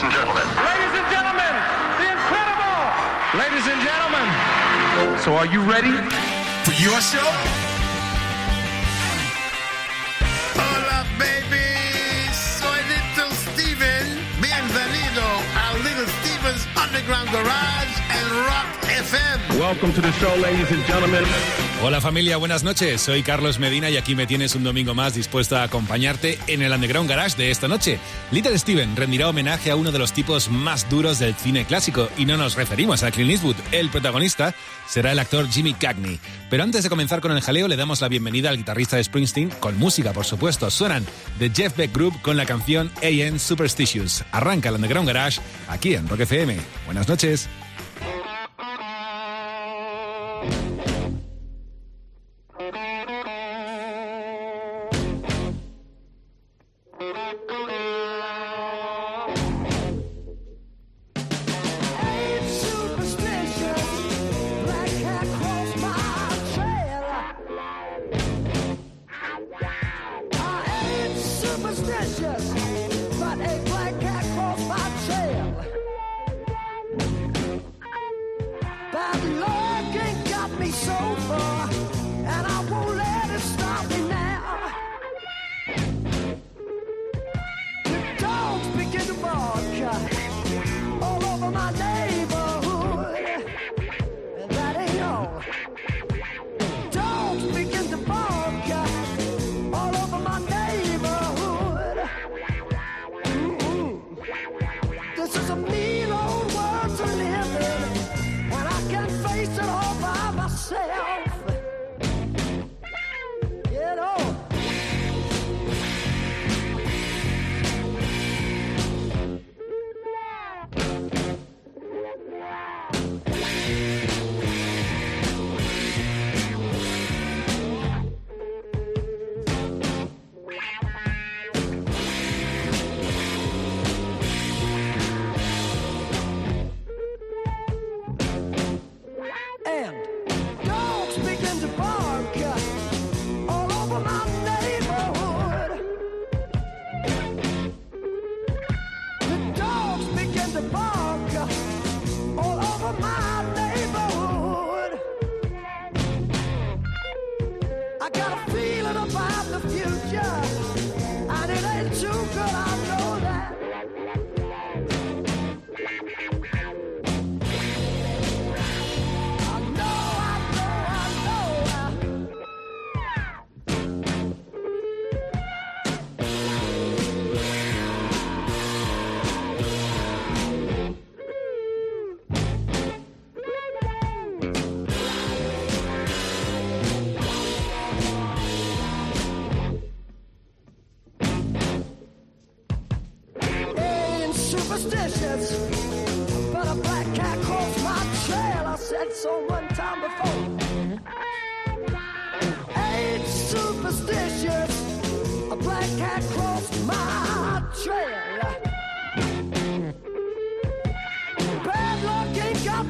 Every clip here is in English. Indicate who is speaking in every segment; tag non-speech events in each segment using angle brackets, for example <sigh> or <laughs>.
Speaker 1: ladies and gentlemen.
Speaker 2: Ladies and gentlemen, the incredible. Ladies and gentlemen. So are you ready?
Speaker 3: For your show?
Speaker 4: Hola, baby. Soy Little Steven. Bienvenido a Little Steven's Underground Garage and Rock FM.
Speaker 2: Welcome to the show, ladies and gentlemen.
Speaker 5: Hola familia, buenas noches. Soy Carlos Medina y aquí me tienes un domingo más dispuesto a acompañarte en el Underground Garage de esta noche. Little Steven rendirá homenaje a uno de los tipos más duros del cine clásico y no nos referimos a Clint Eastwood. El protagonista será el actor Jimmy Cagney. Pero antes de comenzar con el jaleo le damos la bienvenida al guitarrista de Springsteen con música, por supuesto. Suenan The Jeff Beck Group con la canción AN Superstitious. Arranca el Underground Garage aquí en Rock FM. Buenas noches.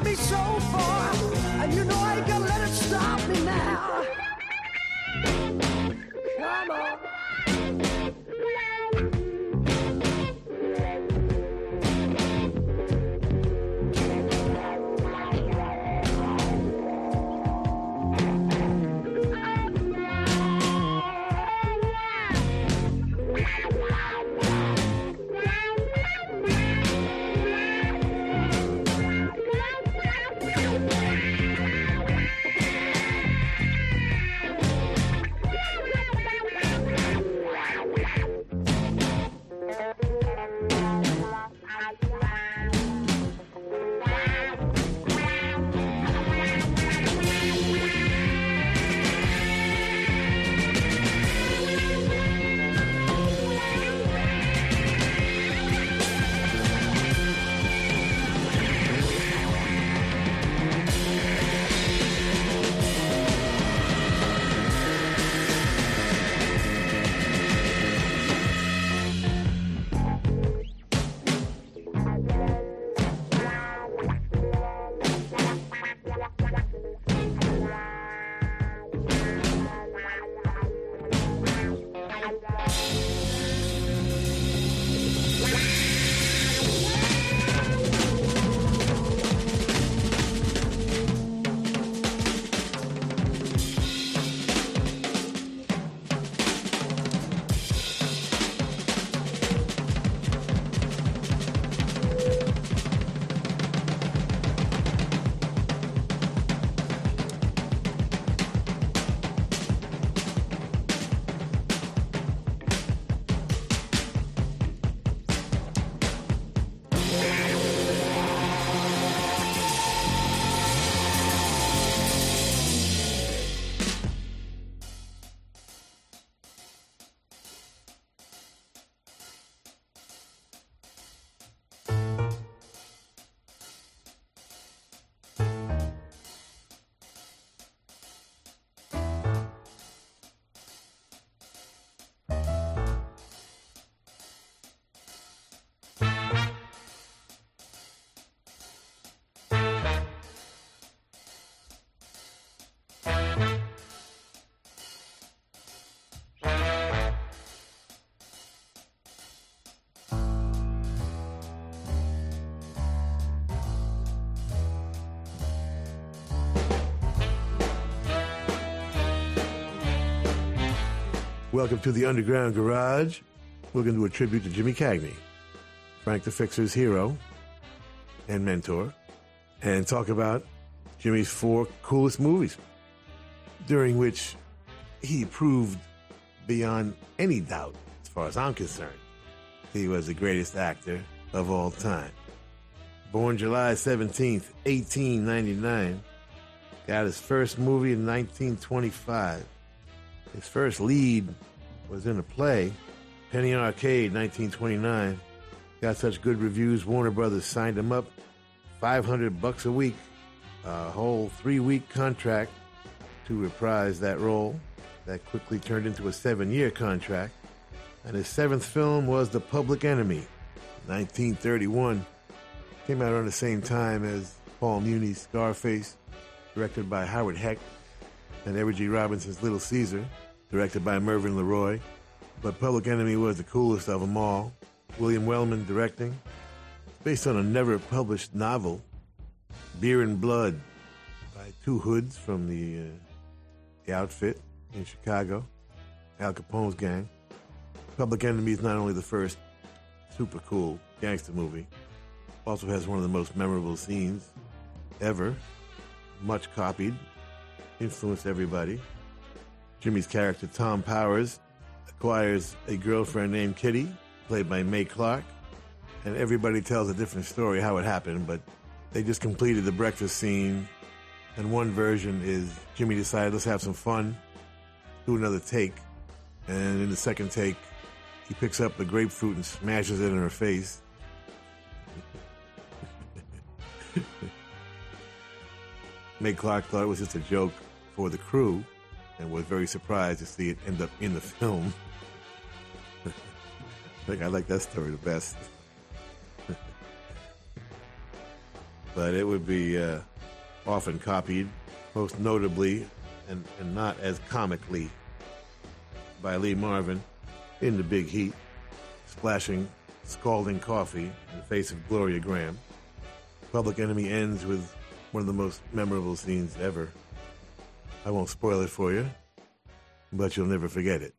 Speaker 5: me so far, and you know I ain't gonna let it stop me now.
Speaker 6: Welcome to the Underground Garage. We're going to do a tribute to Jimmy Cagney, Frank the Fixer's hero and mentor, and talk about Jimmy's four coolest movies, during which he proved beyond any doubt, as far as I'm concerned, he was the greatest actor of all time. Born July 17th, 1899, got his first movie in 1925. His first lead was in a play, Penny Arcade, 1929. Got such good reviews, Warner Brothers signed him up 500 bucks a week, a whole three week contract to reprise that role. That quickly turned into a seven year contract. And his seventh film was The Public Enemy, 1931. Came out around the same time as Paul Muni's Scarface, directed by Howard Hecht, and Edward G. Robinson's Little Caesar, directed by Mervyn LeRoy. But Public Enemy was the coolest of them all. William Wellman directing. Based on a never published novel, Beer and Blood, by two hoods from the, uh, the outfit in Chicago, Al Capone's gang. Public Enemy is not only the first super cool gangster movie, also has one of the most memorable scenes ever, much copied, influenced everybody. Jimmy's character, Tom Powers, acquires a girlfriend named Kitty, played by Mae Clarke. and everybody tells a different story how it happened, but they just completed the breakfast scene, and one version is Jimmy decided, let's have some fun, do another take, and in the second take, he picks up the grapefruit and smashes it in her face. <laughs> Mae Clarke thought it was just a joke for the crew and was very surprised to see it end up in the film. <laughs> I think I like that story the best. <laughs> but it would be uh, often copied, most notably and, and not as comically, by Lee Marvin in The Big Heat, splashing scalding coffee in the face of Gloria Grahame. Public Enemy ends with one of the most memorable scenes ever. I won't spoil it for you, but you'll never forget it.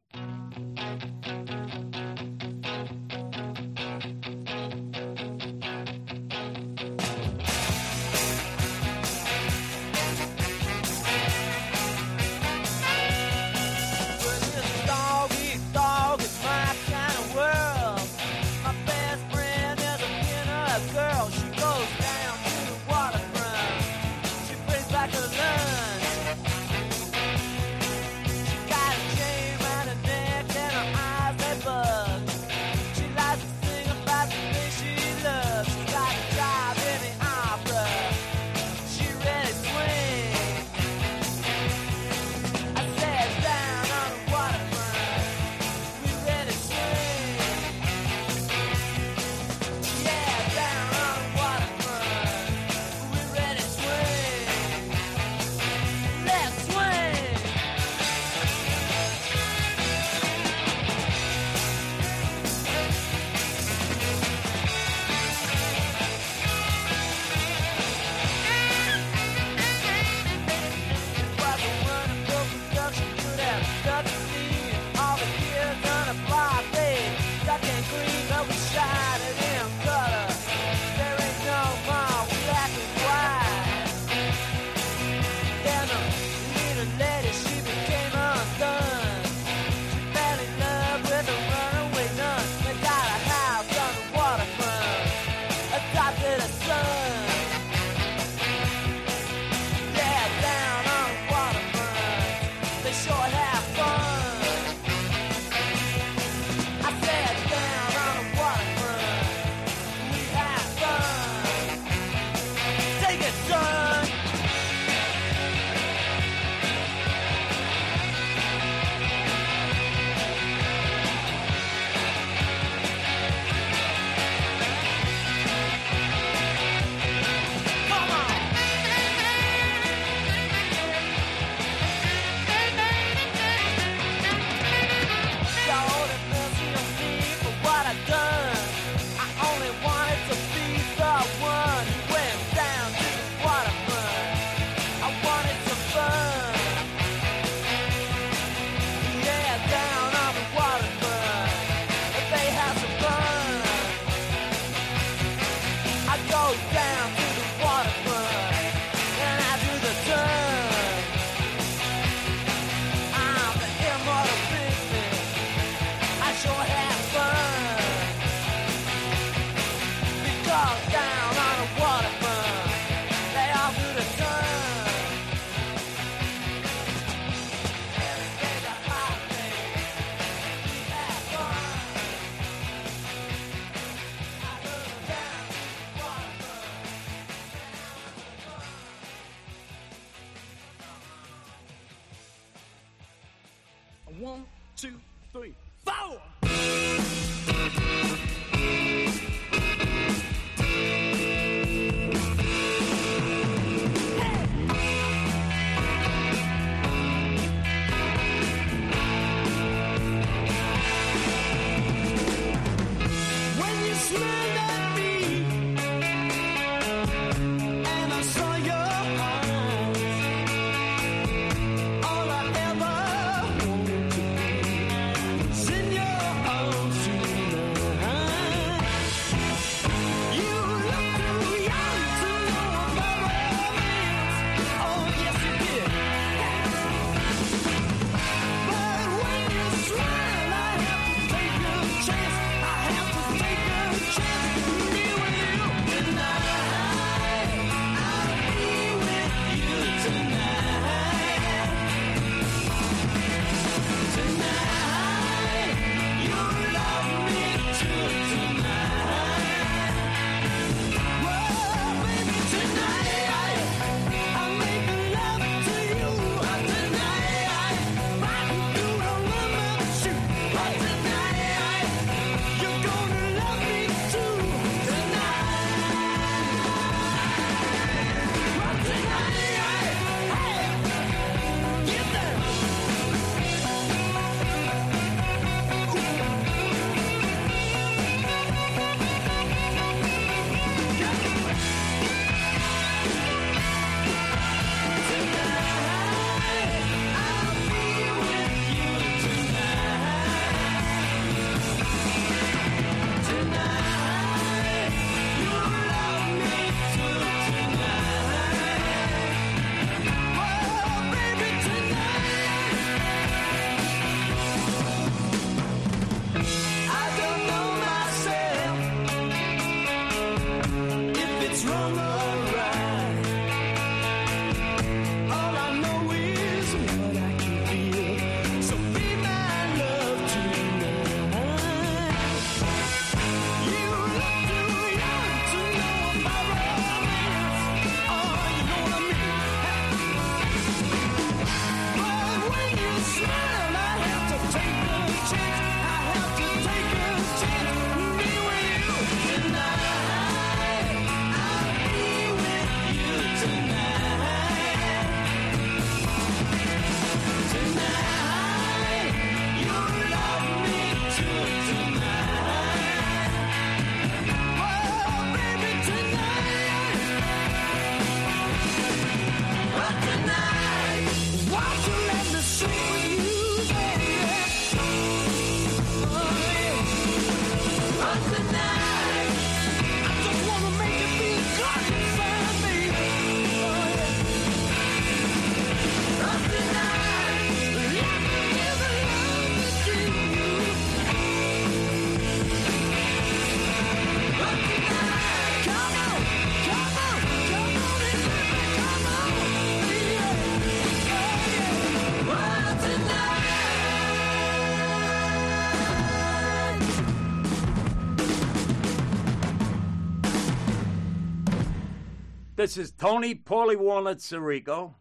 Speaker 7: This is
Speaker 8: Tony Paulie Walnut Sirico,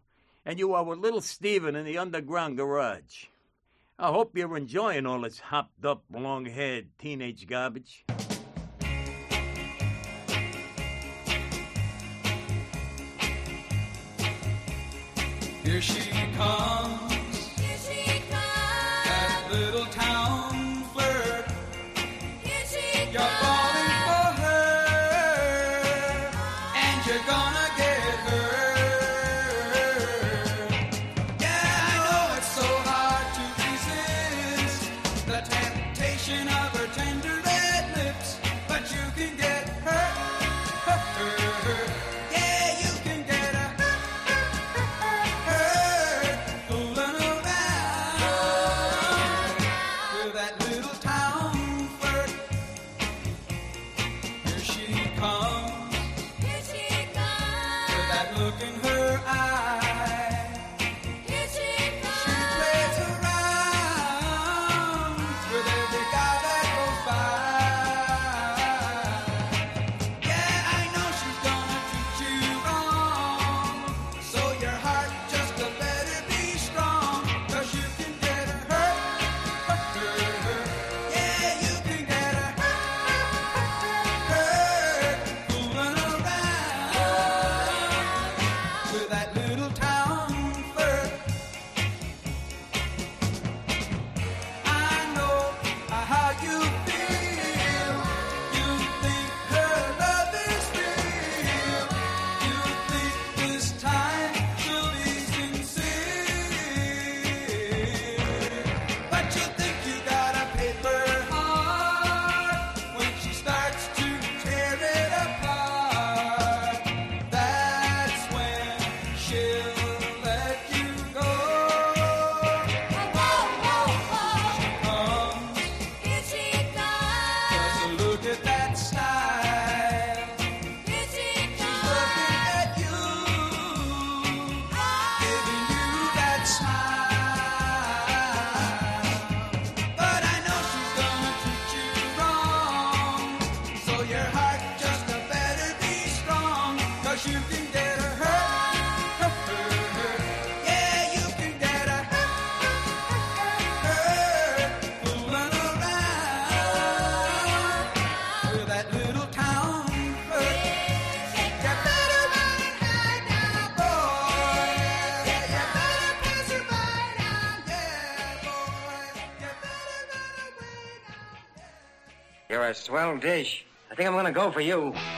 Speaker 8: and you are with little Steven in the underground garage. I hope you're enjoying all this hopped up, long haired teenage garbage.
Speaker 9: Here she comes. That little town flirt.
Speaker 10: Here she comes.
Speaker 9: Swell dish. I think I'm gonna go for you.
Speaker 11: You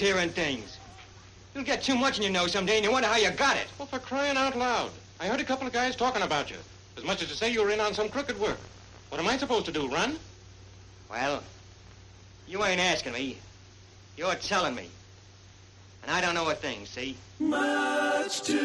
Speaker 11: You're
Speaker 12: hearing things. You'll get too much in your nose someday and you wonder how you got it.
Speaker 13: Well, for crying out loud. I heard a couple of guys talking about you. As much as to say you were in on some crooked work.
Speaker 12: What am I supposed to do, run? Well, you ain't asking me. You're telling me. And I don't know a thing, see?
Speaker 7: Much too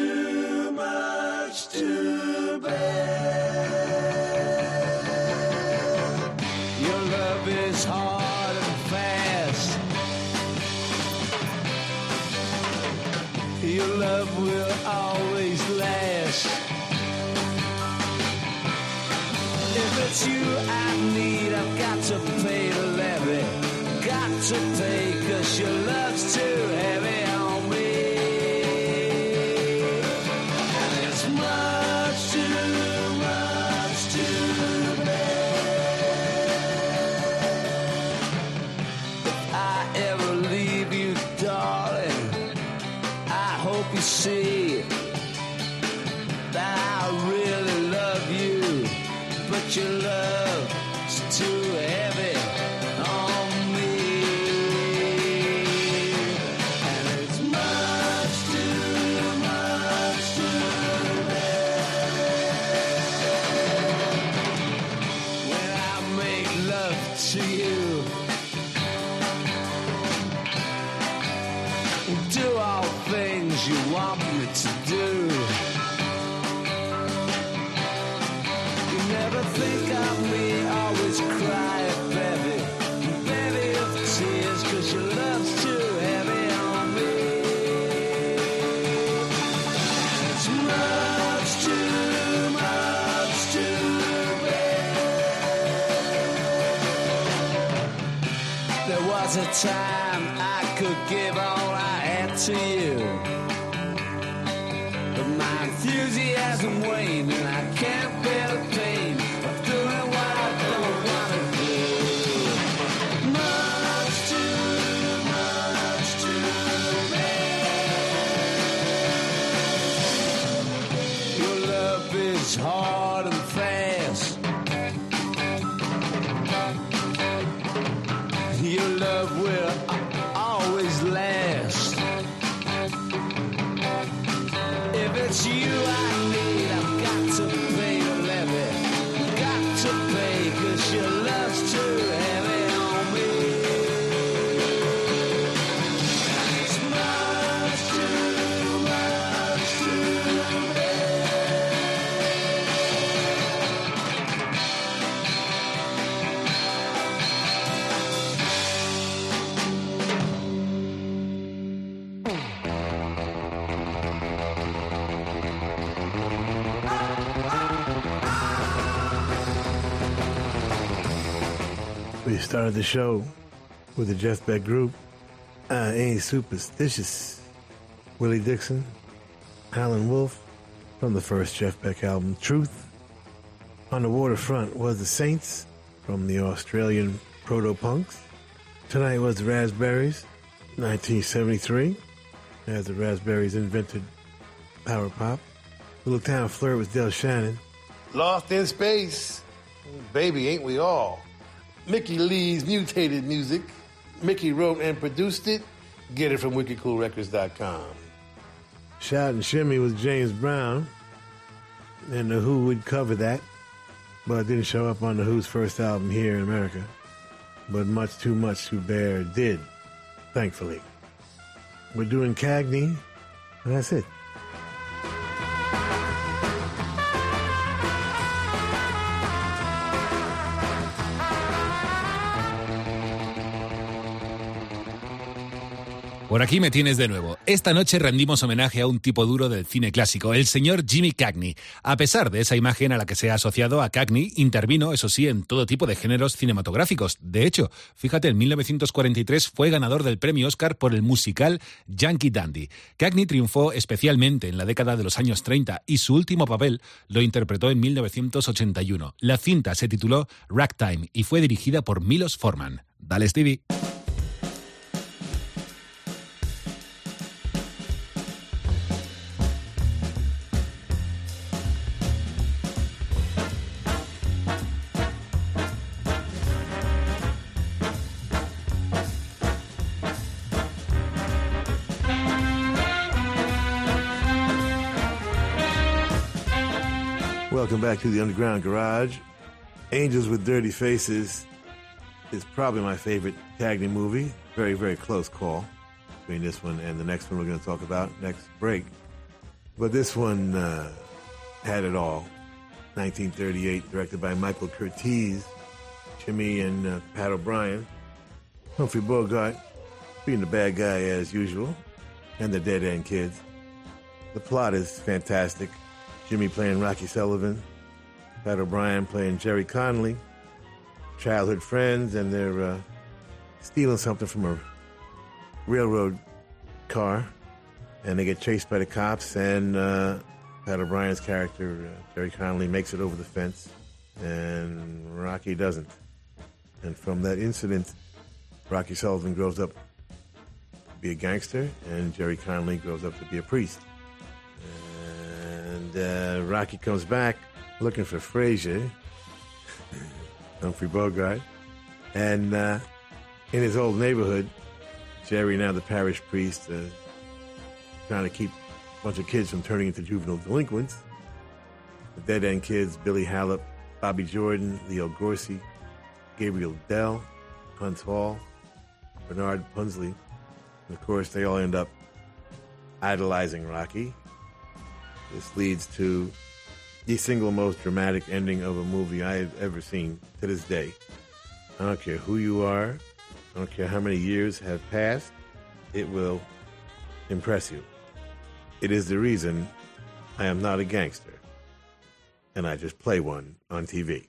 Speaker 7: you want me to do. You never think of me, always cry cause your love's too heavy on me. It's much too much. There was a time I could give all I had to you. And I
Speaker 6: started the show with the Jeff Beck group. I ain't superstitious. Willie Dixon, Howlin' Wolf from the first Jeff Beck album, Truth. On the waterfront was the Saints from the Australian Proto Punks. Tonight was the Raspberries, 1973, as the Raspberries invented power pop. Little Town Flirt was Del Shannon.
Speaker 4: Lost in space. Baby, ain't we all? Mickey Leigh's mutated music. Mickey wrote and produced it. Get it from wickedcoolrecords.com.
Speaker 6: Shout and Shimmy was James Brown, and The Who would cover that, but it didn't show up on The Who's first album here in America. But Much Too Much to Bear did, thankfully. We're doing Cagney, and that's it.
Speaker 14: Por aquí me tienes de nuevo. Esta noche rendimos homenaje a un tipo duro del cine clásico, el señor Jimmy Cagney. A pesar de esa imagen a la que se ha asociado a Cagney, intervino, eso sí, en todo tipo de géneros cinematográficos. De hecho, fíjate, en 1943 fue ganador del premio Oscar por el musical Yankee Dandy. Cagney triunfó especialmente en la década de los años 30 y su último papel lo interpretó en 1981. La cinta se tituló Ragtime y fue dirigida por Milos Forman. Dale, Stevie.
Speaker 6: Welcome back to the Underground Garage.
Speaker 15: Angels with Dirty Faces is probably my favorite Cagney movie. Very, very close call between this one and the next one we're going to talk about next break. But this one uh, had it all. 1938, directed by Michael Curtiz, Jimmy and uh, Pat O'Brien, Humphrey Bogart being the bad guy as usual, and the Dead End Kids. The plot is fantastic. Jimmy playing Rocky Sullivan, Pat O'Brien playing Jerry Connolly, childhood friends, and they're uh, stealing something from a railroad car, and they get chased by the cops. And uh, Pat O'Brien's character, uh, Jerry Connolly, makes it over the fence, and Rocky doesn't. And from that incident, Rocky Sullivan grows up to be a gangster, and Jerry Connolly grows up to be a priest. And uh, Rocky comes back looking for Frazier, Humphrey Bogart, and uh, in his old neighborhood, Jerry, now the parish priest, uh, trying to keep a bunch of kids from turning into juvenile delinquents. The Dead End Kids, Billy Halop, Bobby Jordan, Leo Gorcey, Gabriel Dell, Huntz Hall, Bernard Punsley. And of course, they all end up idolizing Rocky. This leads to the single most dramatic ending of a movie I have ever seen to this day. I don't care who you are, I don't care how many years have passed, it will impress you. It is the reason I am not a gangster, and I just play one on TV.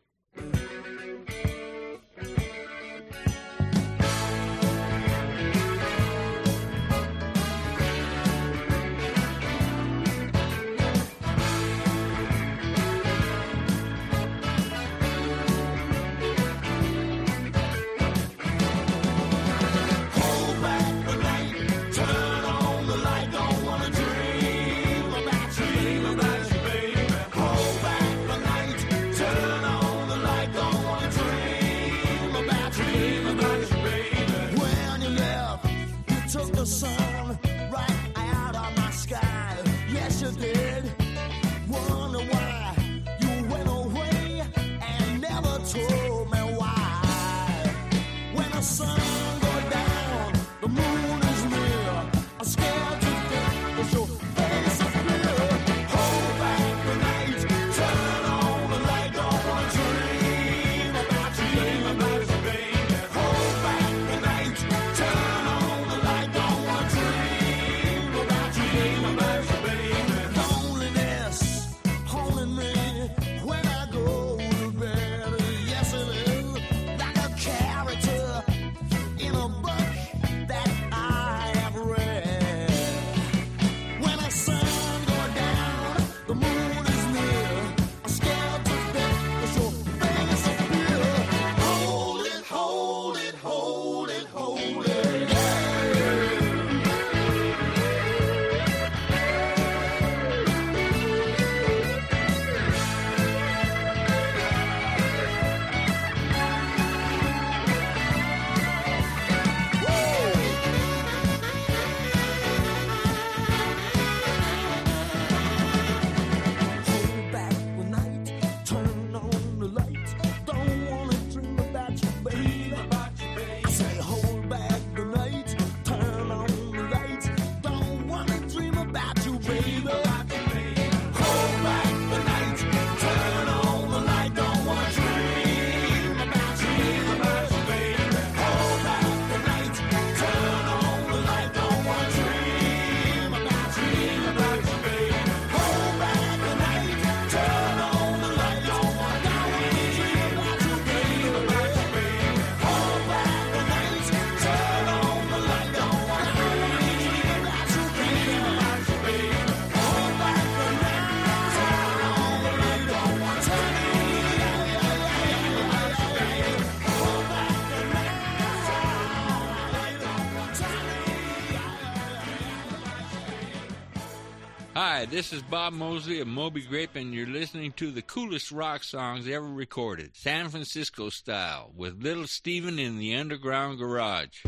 Speaker 13: Hi, this is Bob Mosley of Moby Grape, and you're listening to the coolest rock songs ever recorded, San Francisco style, with Little Steven in the Underground Garage.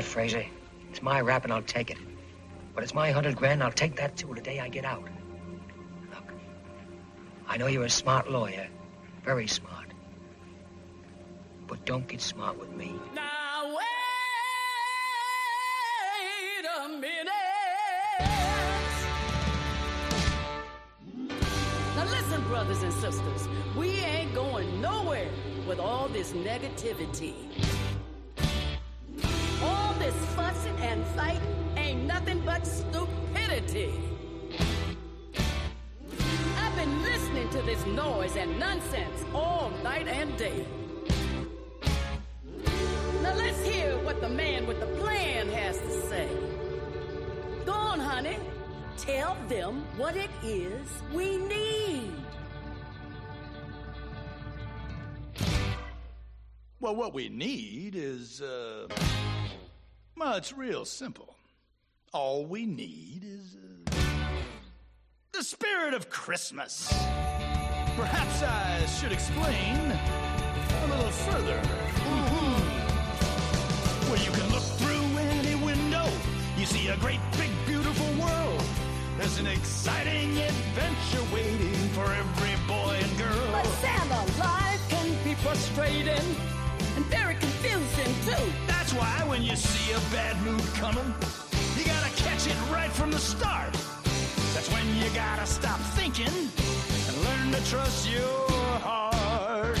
Speaker 16: Right, Fraser. It's my rap and I'll take it. But it's my hundred grand and I'll take that too the day I get out. Look, I know you're a smart lawyer. Very smart. But don't get smart with me.
Speaker 17: Now wait a minute. Now listen, brothers and sisters, we ain't going nowhere with all this negativity. Noise and nonsense all night and day. Now let's hear what the man with the plan has to say. Go on, honey. Tell them what it is we need.
Speaker 18: Well, what we need is, uh, well, it's real simple. All we need is uh, the spirit of Christmas. Perhaps I should explain a little further. Mm-hmm. Where you can look through any window, you see a great, big, beautiful world. There's an exciting adventure waiting for every boy and girl.
Speaker 17: But Santa, life can be frustrating and very confusing too.
Speaker 18: That's why when you see a bad mood coming, you gotta catch it right from the start. That's when you gotta stop thinking learn to trust your heart.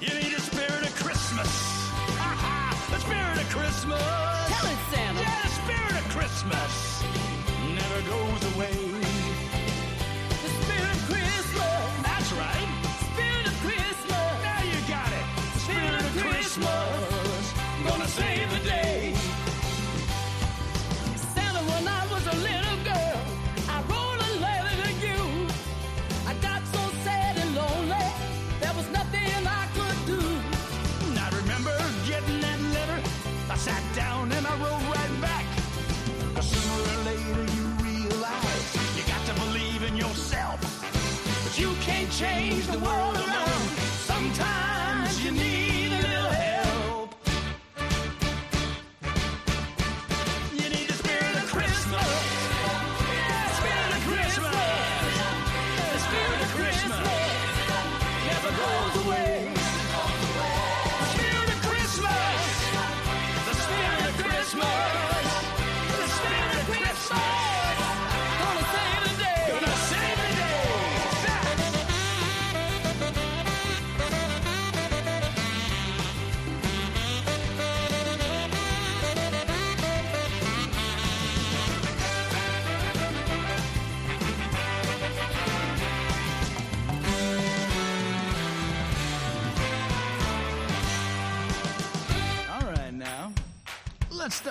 Speaker 18: You need a spirit of Christmas. Ha ha! The spirit of Christmas.
Speaker 17: Tell it, Santa.
Speaker 18: Yeah, the spirit of Christmas never goes away.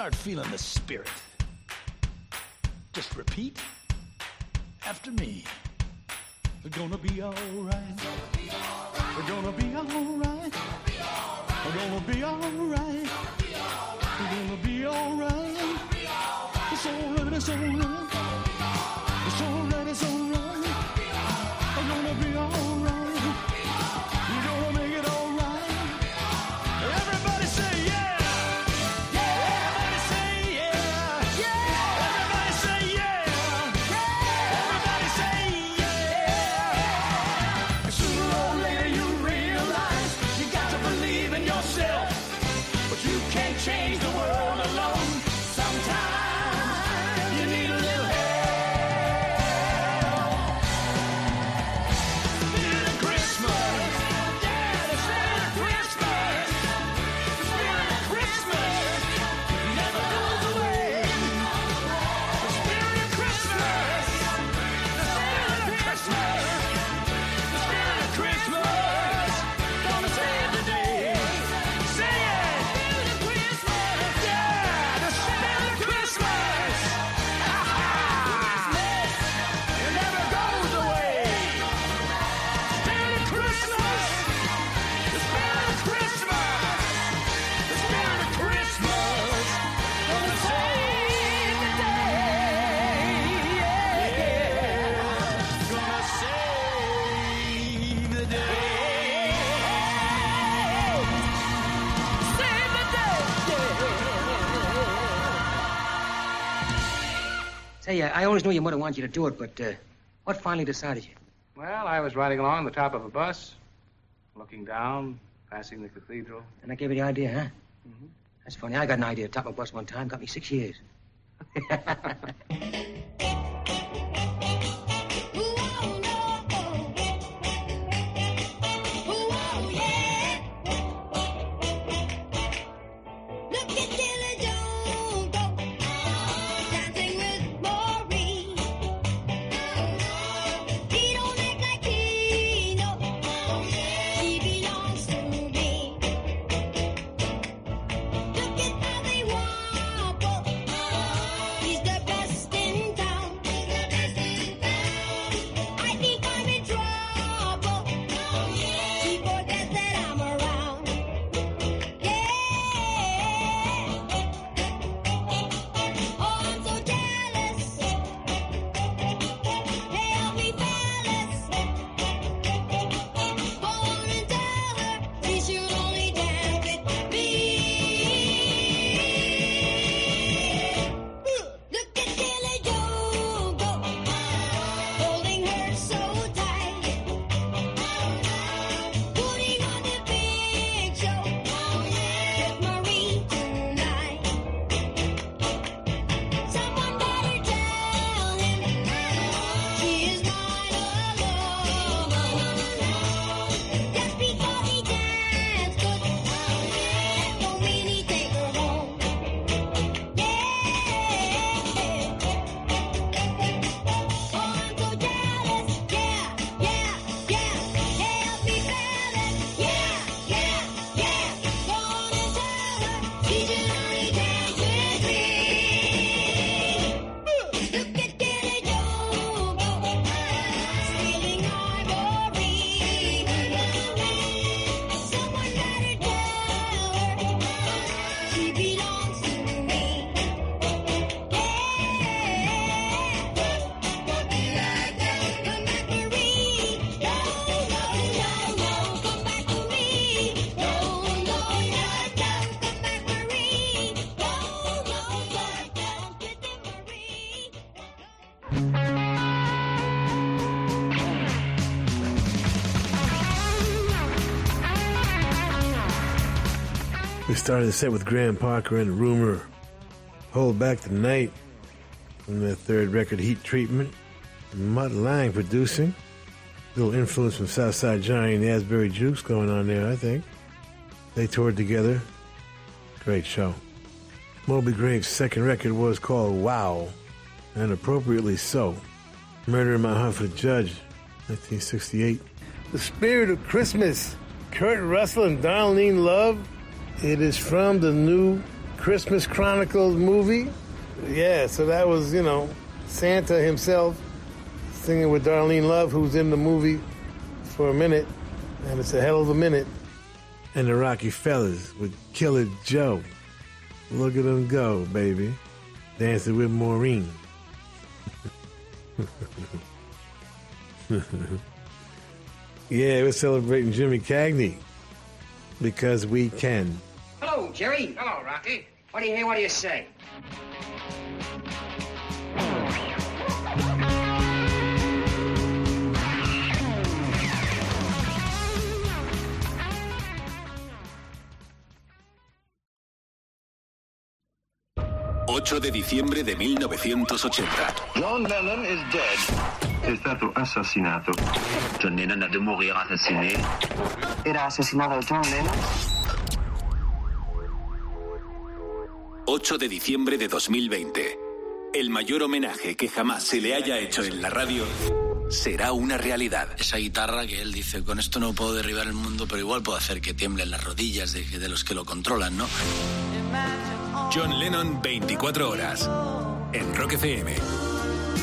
Speaker 18: Start feeling the spirit.
Speaker 9: I always knew your mother wanted you to do it, but uh, what finally decided you?
Speaker 19: Well, I was riding along the top of a bus, looking down, passing the cathedral.
Speaker 9: And I gave you the idea, huh? That's funny. I got an idea. Top of a bus one time. Got me six years. <laughs>
Speaker 6: started the set with Graham Parker and Rumour. Hold Back the Night from their third record, Heat Treatment. Mutt Lange producing. little influence from Southside Johnny and Asbury Jukes going on there, I think. They toured together. Great show. Moby Grape's second record was called Wow, and appropriately so. Murder in My Heart for the Judge, 1968. The Spirit of Christmas, Kurt Russell and Darlene Love. It is from the new Christmas Chronicles movie. Yeah, so that was, you know, Santa himself singing with Darlene Love, who's in the movie for a minute, and it's a hell of a minute. And the Rocky Fellers with Killer Joe. Look at them go, baby. Dancing with Maureen. <laughs> yeah, we're celebrating Jimmy Cagney because we can.
Speaker 9: Hello, Jerry. Hello, Rocky. What do you hear? What do you say?
Speaker 15: Ocho 8 de dicembre de 1980.
Speaker 1: John Lennon is dead. È stato assassinato. John Lennon ha de mourir assassiné.
Speaker 20: ¿Era asesinado John Lennon?
Speaker 15: 8 de diciembre de 2020. El mayor homenaje que jamás se le haya hecho en la radio será una realidad.
Speaker 21: Esa guitarra que él dice, con esto no puedo derribar el mundo, pero igual puedo hacer que tiemblen las rodillas de, de los que lo controlan, ¿no?
Speaker 15: John Lennon 24 horas. En Rock FM.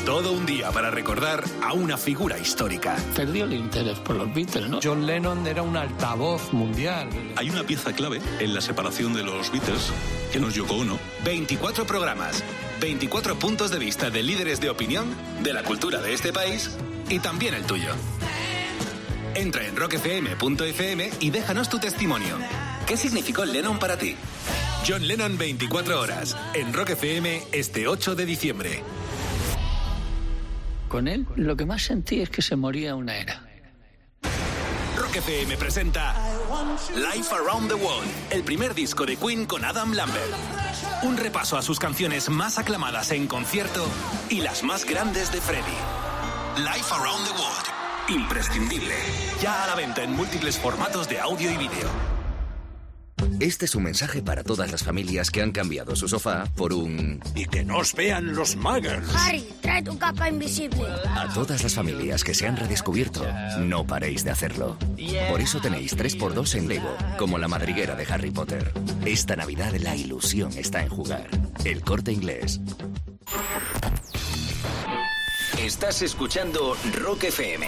Speaker 15: Todo un día para recordar a una figura histórica.
Speaker 22: Perdió el interés por los Beatles, ¿no? John Lennon era un altavoz mundial.
Speaker 23: Hay una pieza clave en la separación de los Beatles, que nos Yoko Ono.
Speaker 15: 24 programas, 24 puntos de vista de líderes de opinión, de la cultura de este país y también el tuyo. Entra en rockfm.fm y déjanos tu testimonio. ¿Qué significó Lennon para ti? John Lennon 24 horas, en Rock FM este 8 de diciembre.
Speaker 22: Con él lo que más sentí es que se moría una era.
Speaker 10: Rock FM presenta Life Around the World, el primer disco de Queen con Adam Lambert. Un repaso a sus canciones más aclamadas en concierto y las más grandes de Freddie. Life Around the World, imprescindible. Ya a la venta en múltiples formatos de audio y vídeo.
Speaker 24: Este es un mensaje para todas las familias que han cambiado su sofá por un... Y que nos vean los muggers.
Speaker 25: Harry, trae tu capa invisible.
Speaker 24: A todas las familias que se han redescubierto, no paréis de hacerlo. Por eso tenéis 3x2 en Lego, como la madriguera de Harry Potter. Esta Navidad la ilusión está en jugar. El corte inglés.
Speaker 10: Estás escuchando Rock FM.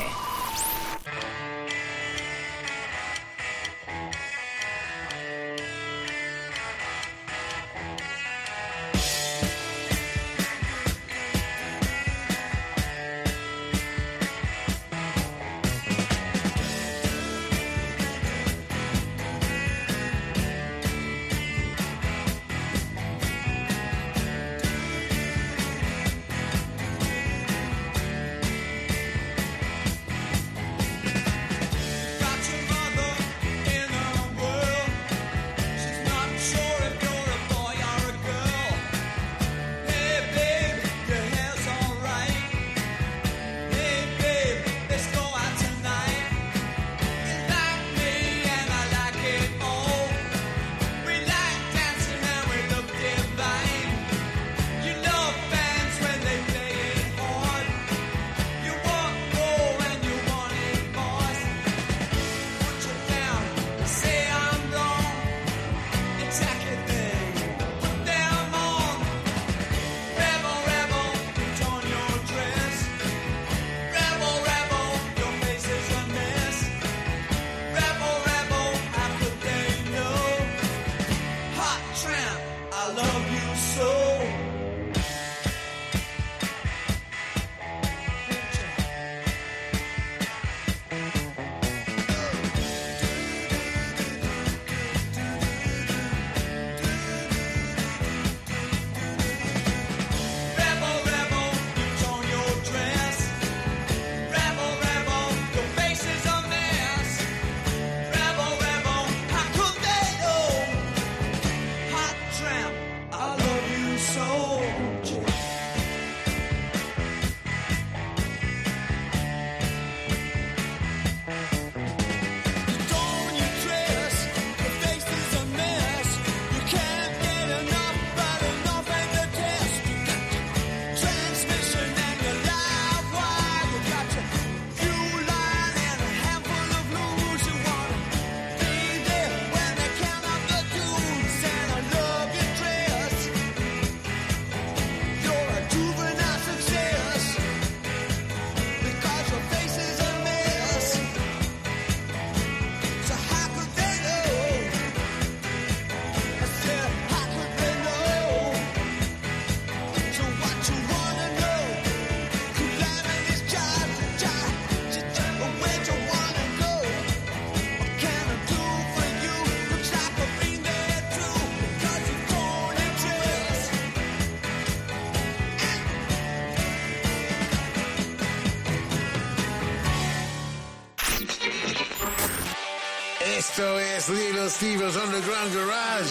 Speaker 4: Es Little Steve's Underground Garage.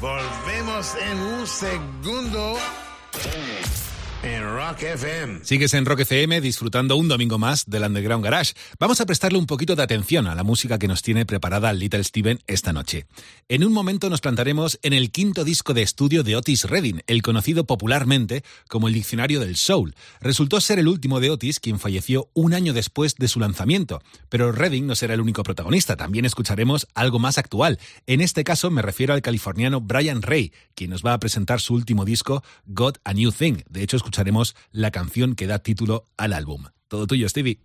Speaker 4: Volvemos en un segundo Rock FM.
Speaker 14: Sigues en Rock FM disfrutando un domingo más del Underground Garage. Vamos a prestarle un poquito de atención a la música que nos tiene preparada Little Steven esta noche. En un momento nos plantaremos en el quinto disco de estudio de Otis Redding, el conocido popularmente como el Diccionario del Soul. Resultó ser el último de Otis, quien falleció un año después de su lanzamiento. Pero Redding no será el único protagonista, también escucharemos algo más actual. En este caso me refiero al californiano Brian Ray, quien nos va a presentar su último disco, God a New Thing. De hecho, escucharemos la canción que da título al álbum. Todo tuyo, Stevie.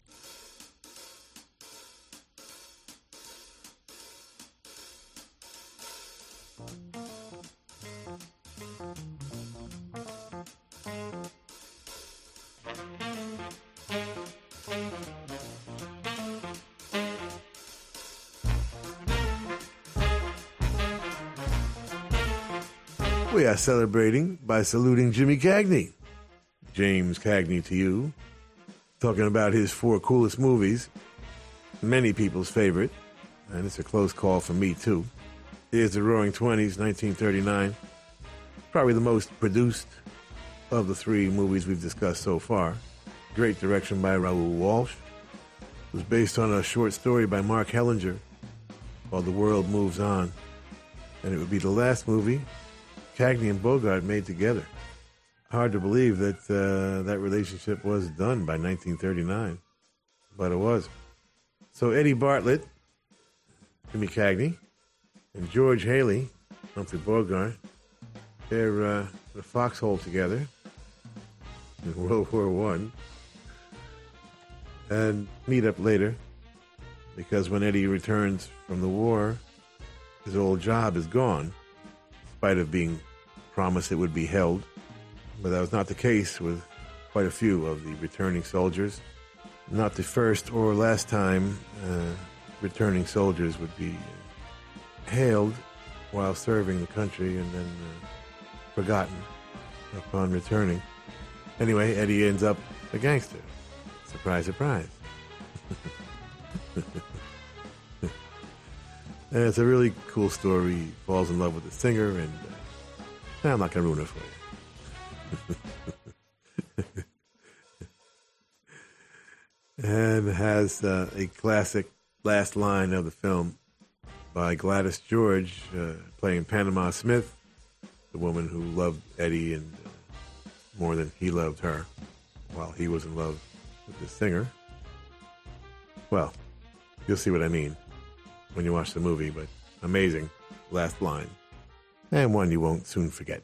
Speaker 6: We are celebrating by saluting Jimmy Cagney. James Cagney to you, talking about his four coolest movies, many people's favorite, and it's a close call for me too. Here's the Roaring Twenties, 1939, probably the most produced of the three movies we've discussed so far. Great direction by Raoul Walsh. It was based on a short story by Mark Hellinger called The World Moves On. And it would be the last movie Cagney and Bogart made together. Hard to believe that uh, that relationship was done by 1939, but it was. So Eddie Bartlett, Jimmy Cagney, and George Hally, Humphrey Bogart, they're uh, the foxhole together in World War One, and meet up later because when Eddie returns from the war, his old job is gone, in spite of being promised it would be held. But that was not the case with quite a few of the returning soldiers. Not the first or last time uh, returning soldiers would be hailed while serving the country and then uh, forgotten upon returning. Anyway, Eddie ends up a gangster. Surprise, surprise. <laughs> and it's a really cool story. He falls in love with the singer, and uh, I'm not going to ruin it for you. And has uh, a classic last line of the film by Gladys George uh, playing Panama Smith, the woman who loved Eddie and uh, more than he loved her, while he was in love with the singer. Well, you'll see what I mean when you watch the movie, but amazing last line. And one you won't soon forget.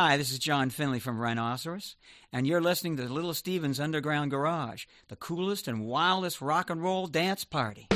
Speaker 26: Hi, this is John Finley from Rhinoceros, and you're listening to Little Steven's Underground Garage, the coolest and wildest rock and roll dance party.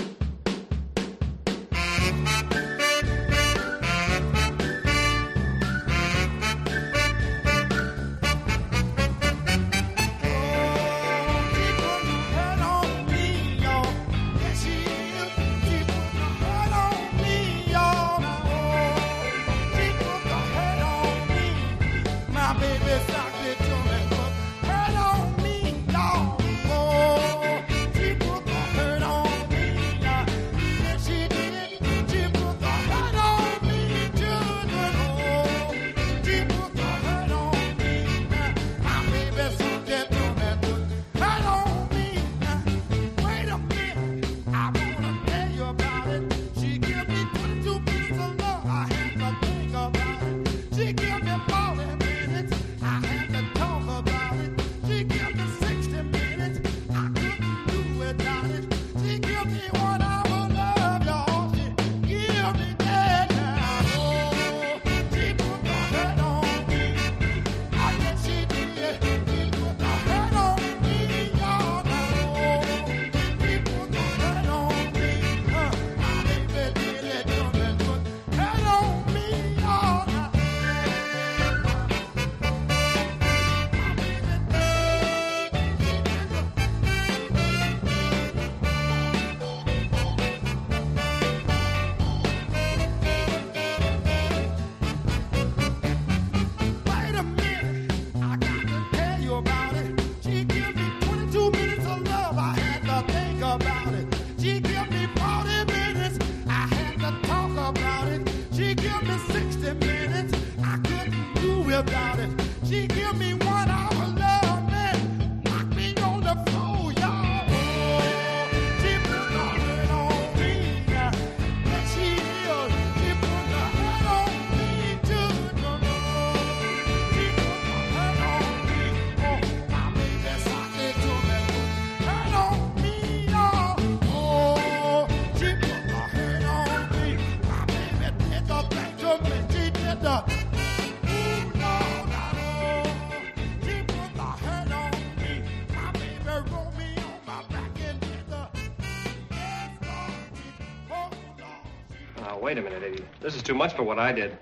Speaker 18: is too
Speaker 27: much for what I did.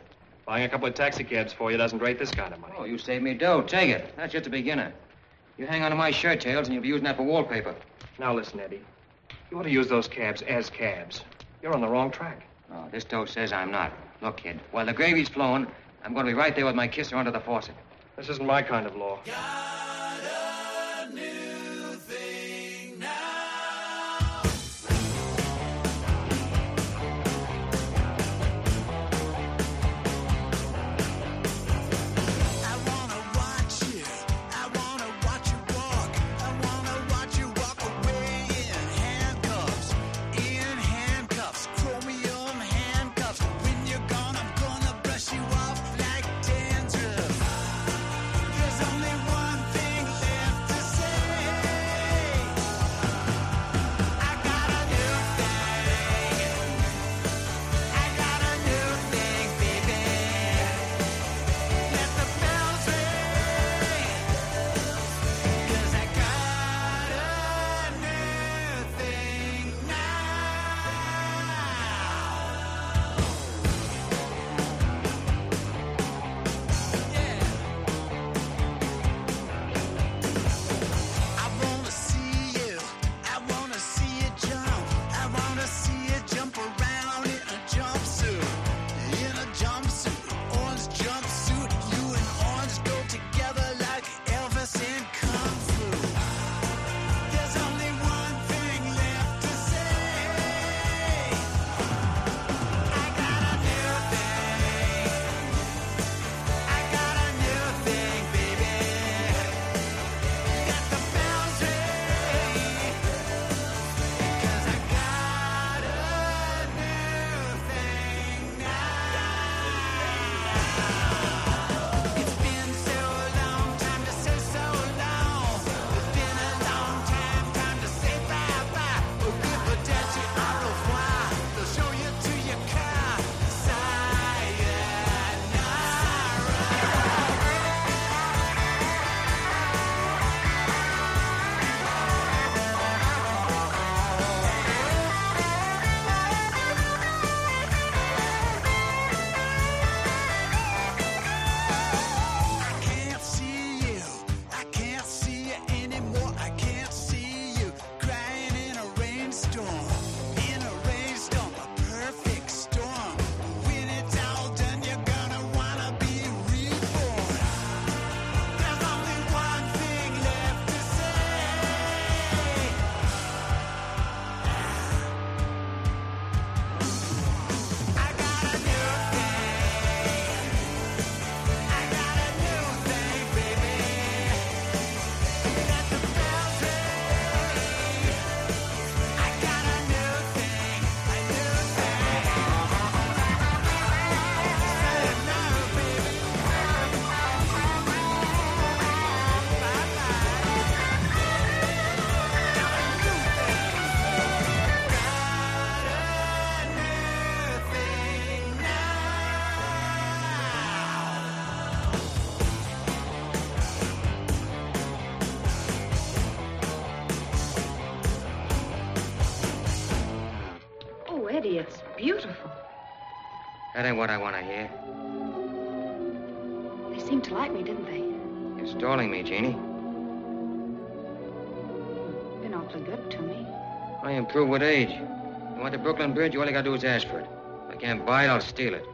Speaker 27: Buying a couple of taxicabs for you doesn't rate this kind of money.
Speaker 9: Oh, you saved me dough. Take it. That's just a beginner. You hang on to my shirt tails, and you'll be using that for wallpaper.
Speaker 27: Now listen, Eddie. You ought to use those cabs as cabs. You're on the wrong track.
Speaker 9: Oh, this dough says I'm not. Look, kid, while the gravy's flowing, I'm going to be right there with my kisser under the faucet.
Speaker 27: This isn't my kind of law.
Speaker 26: Yeah. Ain't what I want to hear.
Speaker 28: They seemed to like me, didn't they?
Speaker 26: You're stalling me, Jeannie.
Speaker 28: Been awfully good to me.
Speaker 26: I improve with age. You want the Brooklyn Bridge? All you gotta do is ask for it. If I can't buy it, I'll steal it.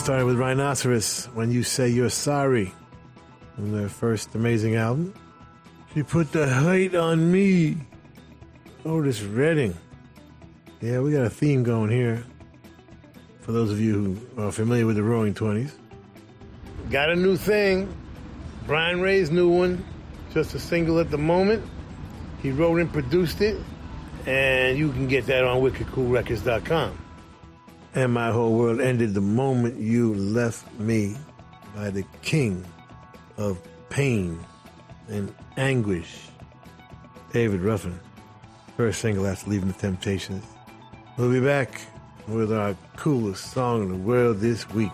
Speaker 6: Started with Rhinoceros, When You Say You're Sorry, from their first amazing album. She put the height on me. Otis Redding. Yeah, we got a theme going here. For those of you who are familiar with the Roaring Twenties.
Speaker 29: Got a new thing. Brian Ray's new one. Just a single at the moment. He wrote and produced it. And you can get that on wickedcoolrecords.com.
Speaker 6: And my whole world ended the moment you left me by the king of pain and anguish, David Ruffin. First single after leaving the Temptations. We'll be back with our coolest song in the world this week.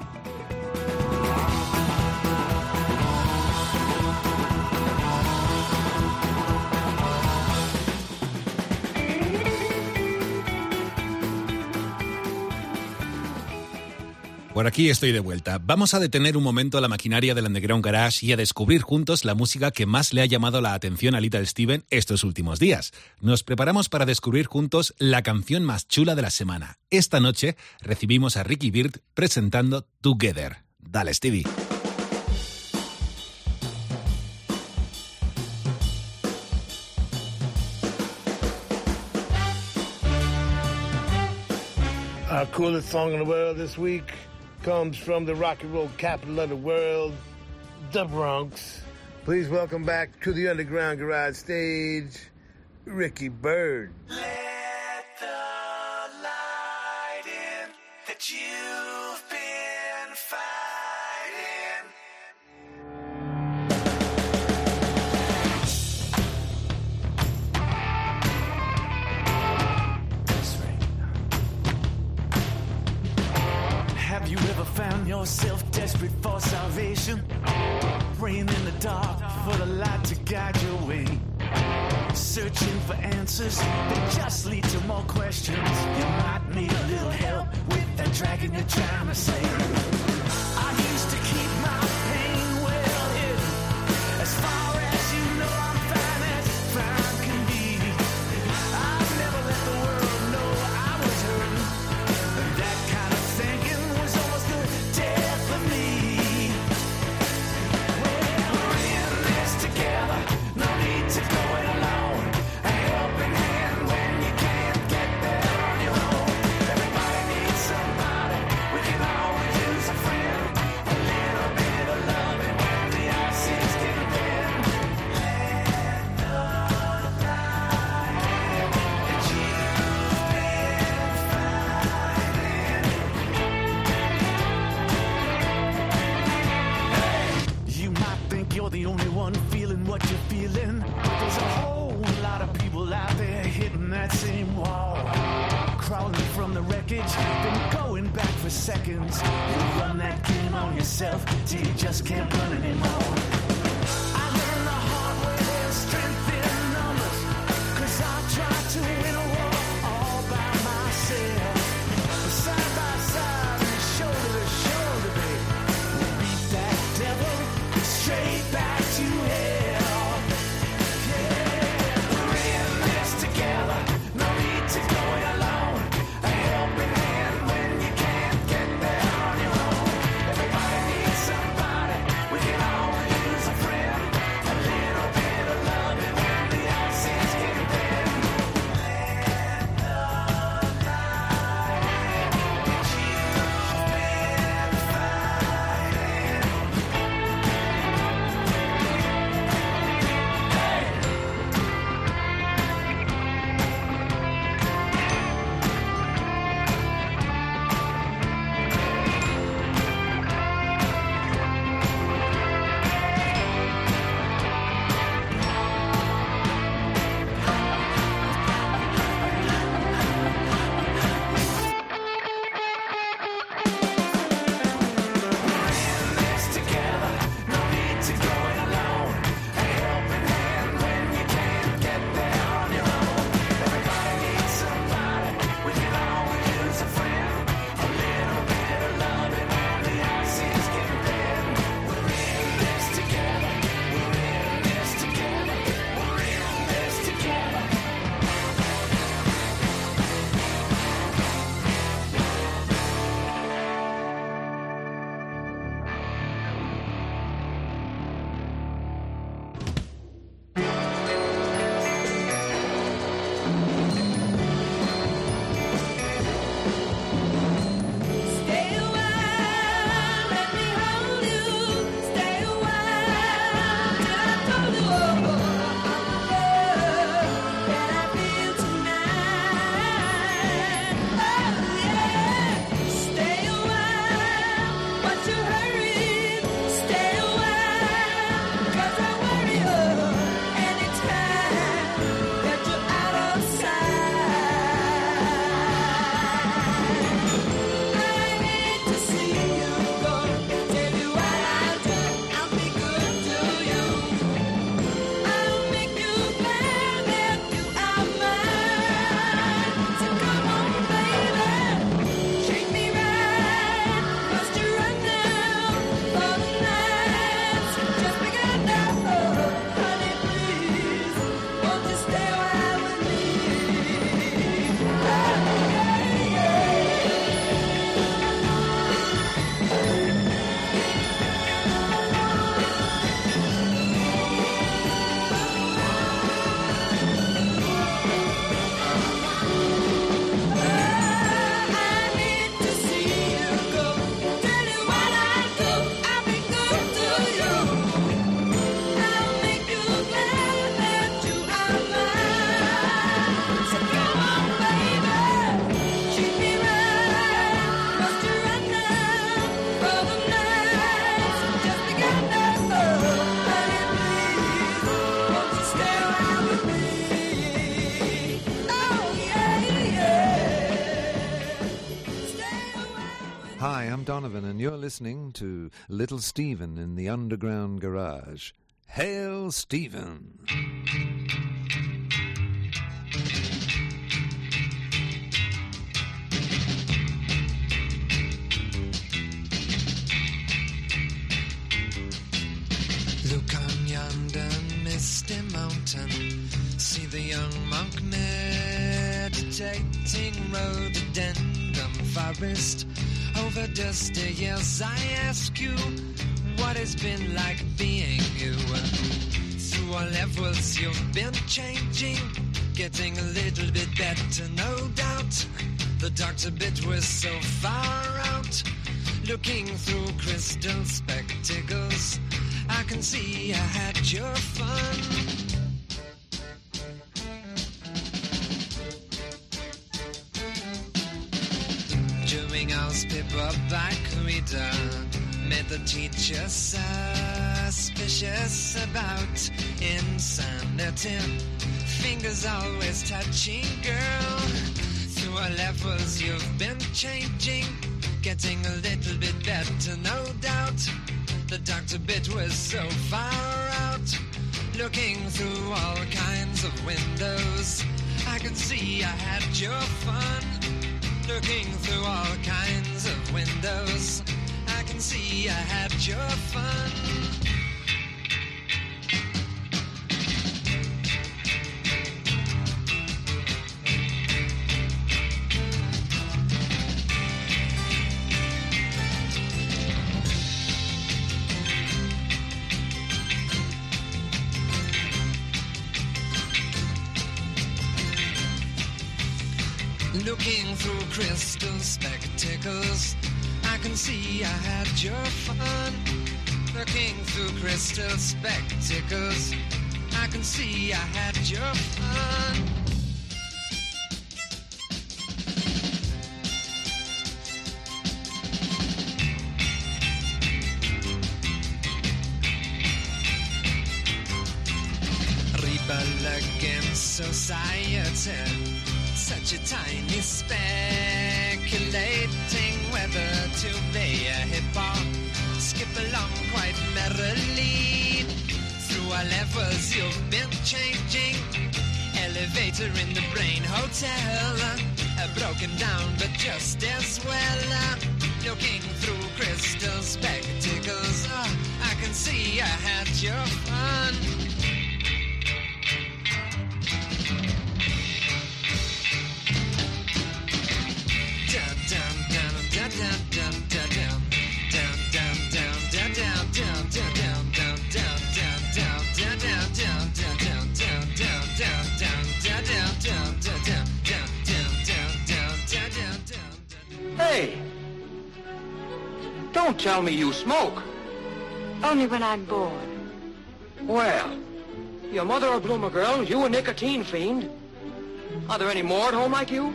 Speaker 14: Por aquí estoy de vuelta. Vamos a detener un momento la maquinaria del Underground Garage y a descubrir juntos la música que más le ha llamado la atención a Little Steven estos últimos días. Nos preparamos para descubrir juntos la canción más chula de la semana. Esta noche recibimos a Ricky Bird presentando Together. Dale, Stevie.
Speaker 4: Our coolest song in the world this week comes from the rock and roll capital of the world, the Bronx. Please welcome back to the Underground Garage stage, Ricky
Speaker 18: Byrd. Found yourself desperate for salvation? Praying in the dark for the light to guide your way. Searching for answers that just lead to more questions. You might need a little help with that dragon you're trying to say. And
Speaker 30: you're listening to Little Steven in the Underground Garage. Hail, Stephen!
Speaker 31: Dusty years, I ask you, what it's been like being you? Through all levels, you've been changing, getting a little bit better, no doubt. The doctor bit was so far out, looking through crystal spectacles. I can see I had your fun. Our paper back reader made the teacher suspicious about insanity. Fingers always touching, girl. Through our levels, you've been changing, getting a little bit better, no doubt. The doctor bit was so far out, looking through all kinds of windows. I could see I had your fun, looking through all kinds of windows. I can see I had your fun. Crystal spectacles, I can see I had your fun. Looking through crystal spectacles, I can see I had your fun. Rebel against society such a tiny speculating to play a hip hop, skip along quite merrily. Through our levels, you've been changing. Elevator in the brain hotel, uh, broken down, but just as well. uh, looking through crystal spectacles, uh, I can see I had your fun.
Speaker 12: Don't tell me you smoke.
Speaker 28: Only when I'm bored.
Speaker 12: Well, your mother a bloomer girl, you a nicotine fiend. Are there any more at home like you?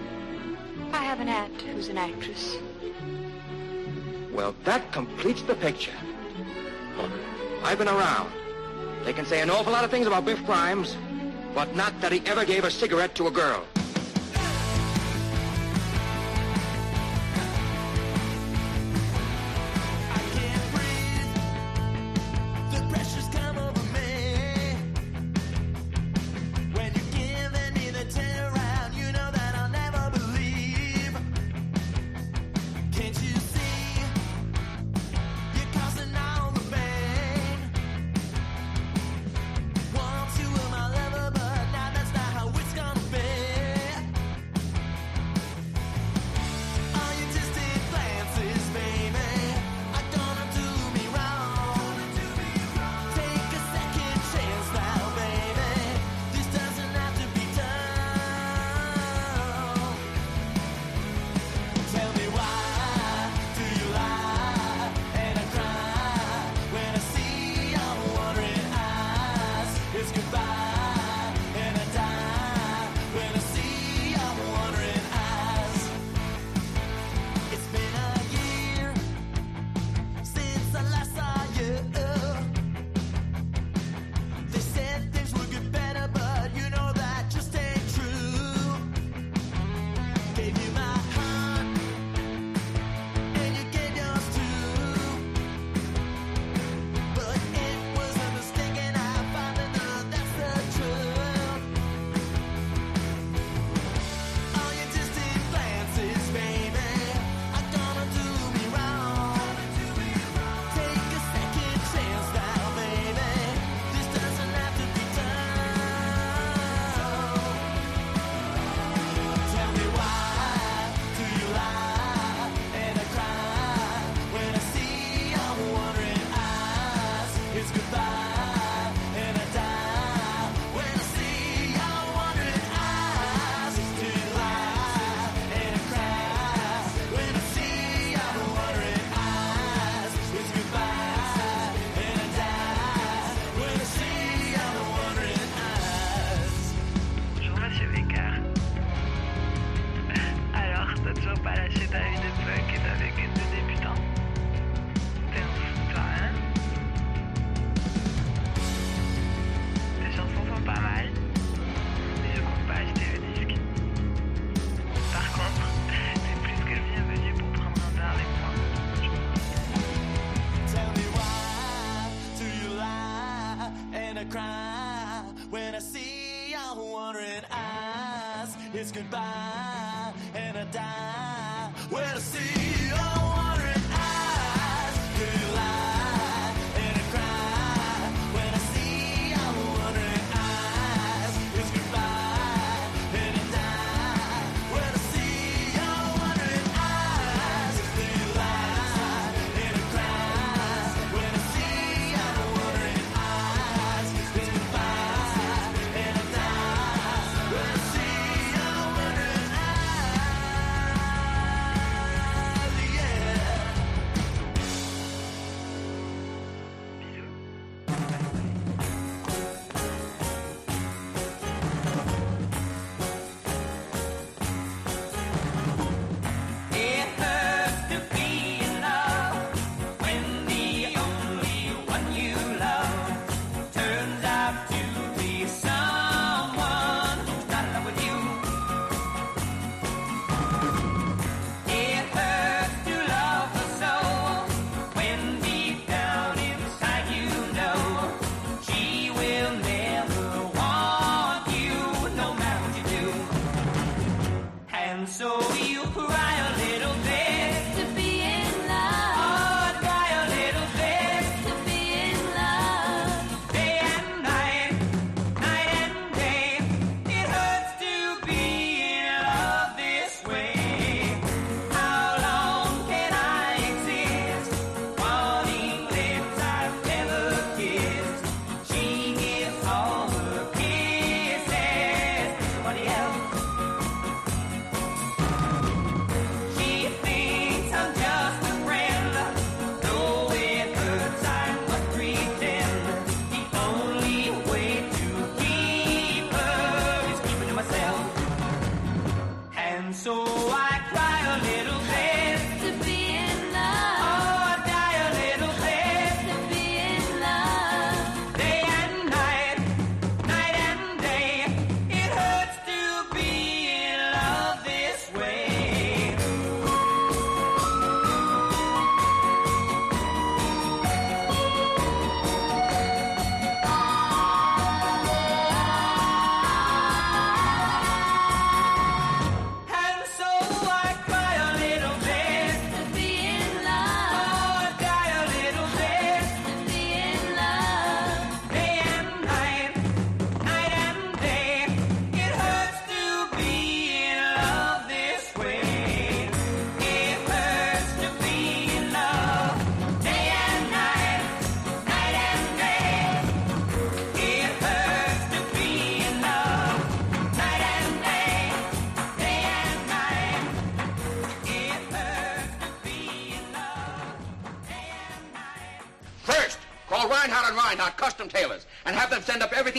Speaker 28: I have an aunt who's an actress.
Speaker 12: Well, that completes the picture. Look, I've been around. They can say an awful lot of things about Biff Grimes, but not that he ever gave a cigarette to a girl.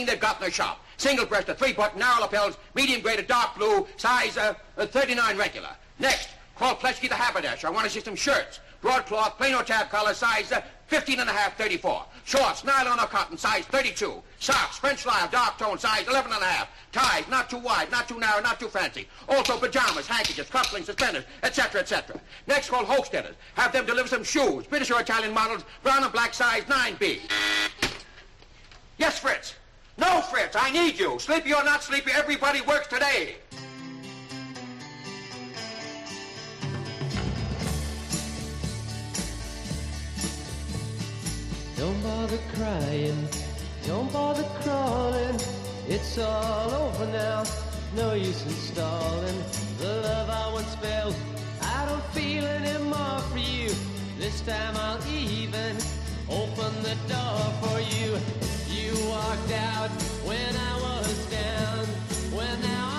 Speaker 32: everything they've got in their shop. Single-breasted, three-button, narrow lapels, medium-graded, dark blue, size uh, uh, 39 regular. Next, call Plesky the haberdasher. I want to see some shirts. Broadcloth, plain or tab collar, size uh, 15 and a half, 34. Shorts, nylon or cotton, size 32. Socks, French live, dark tone, size 11 and a half. Ties, not too wide, not too narrow, not too fancy. Also pajamas, handkerchiefs, cufflinks, suspenders, etc., etc. Next call Hochsteaders. Have them deliver some shoes, British or Italian models, brown and black, size 9B. Yes, Fritz. No, Fritz, I need you. Sleepy or not sleepy, everybody works today.
Speaker 7: Don't bother crying, don't bother crawling. It's all over now, no use in stalling. The love I once felt, I don't feel anymore for you. This time I'll even open the door for you. You walked out when I was down, when I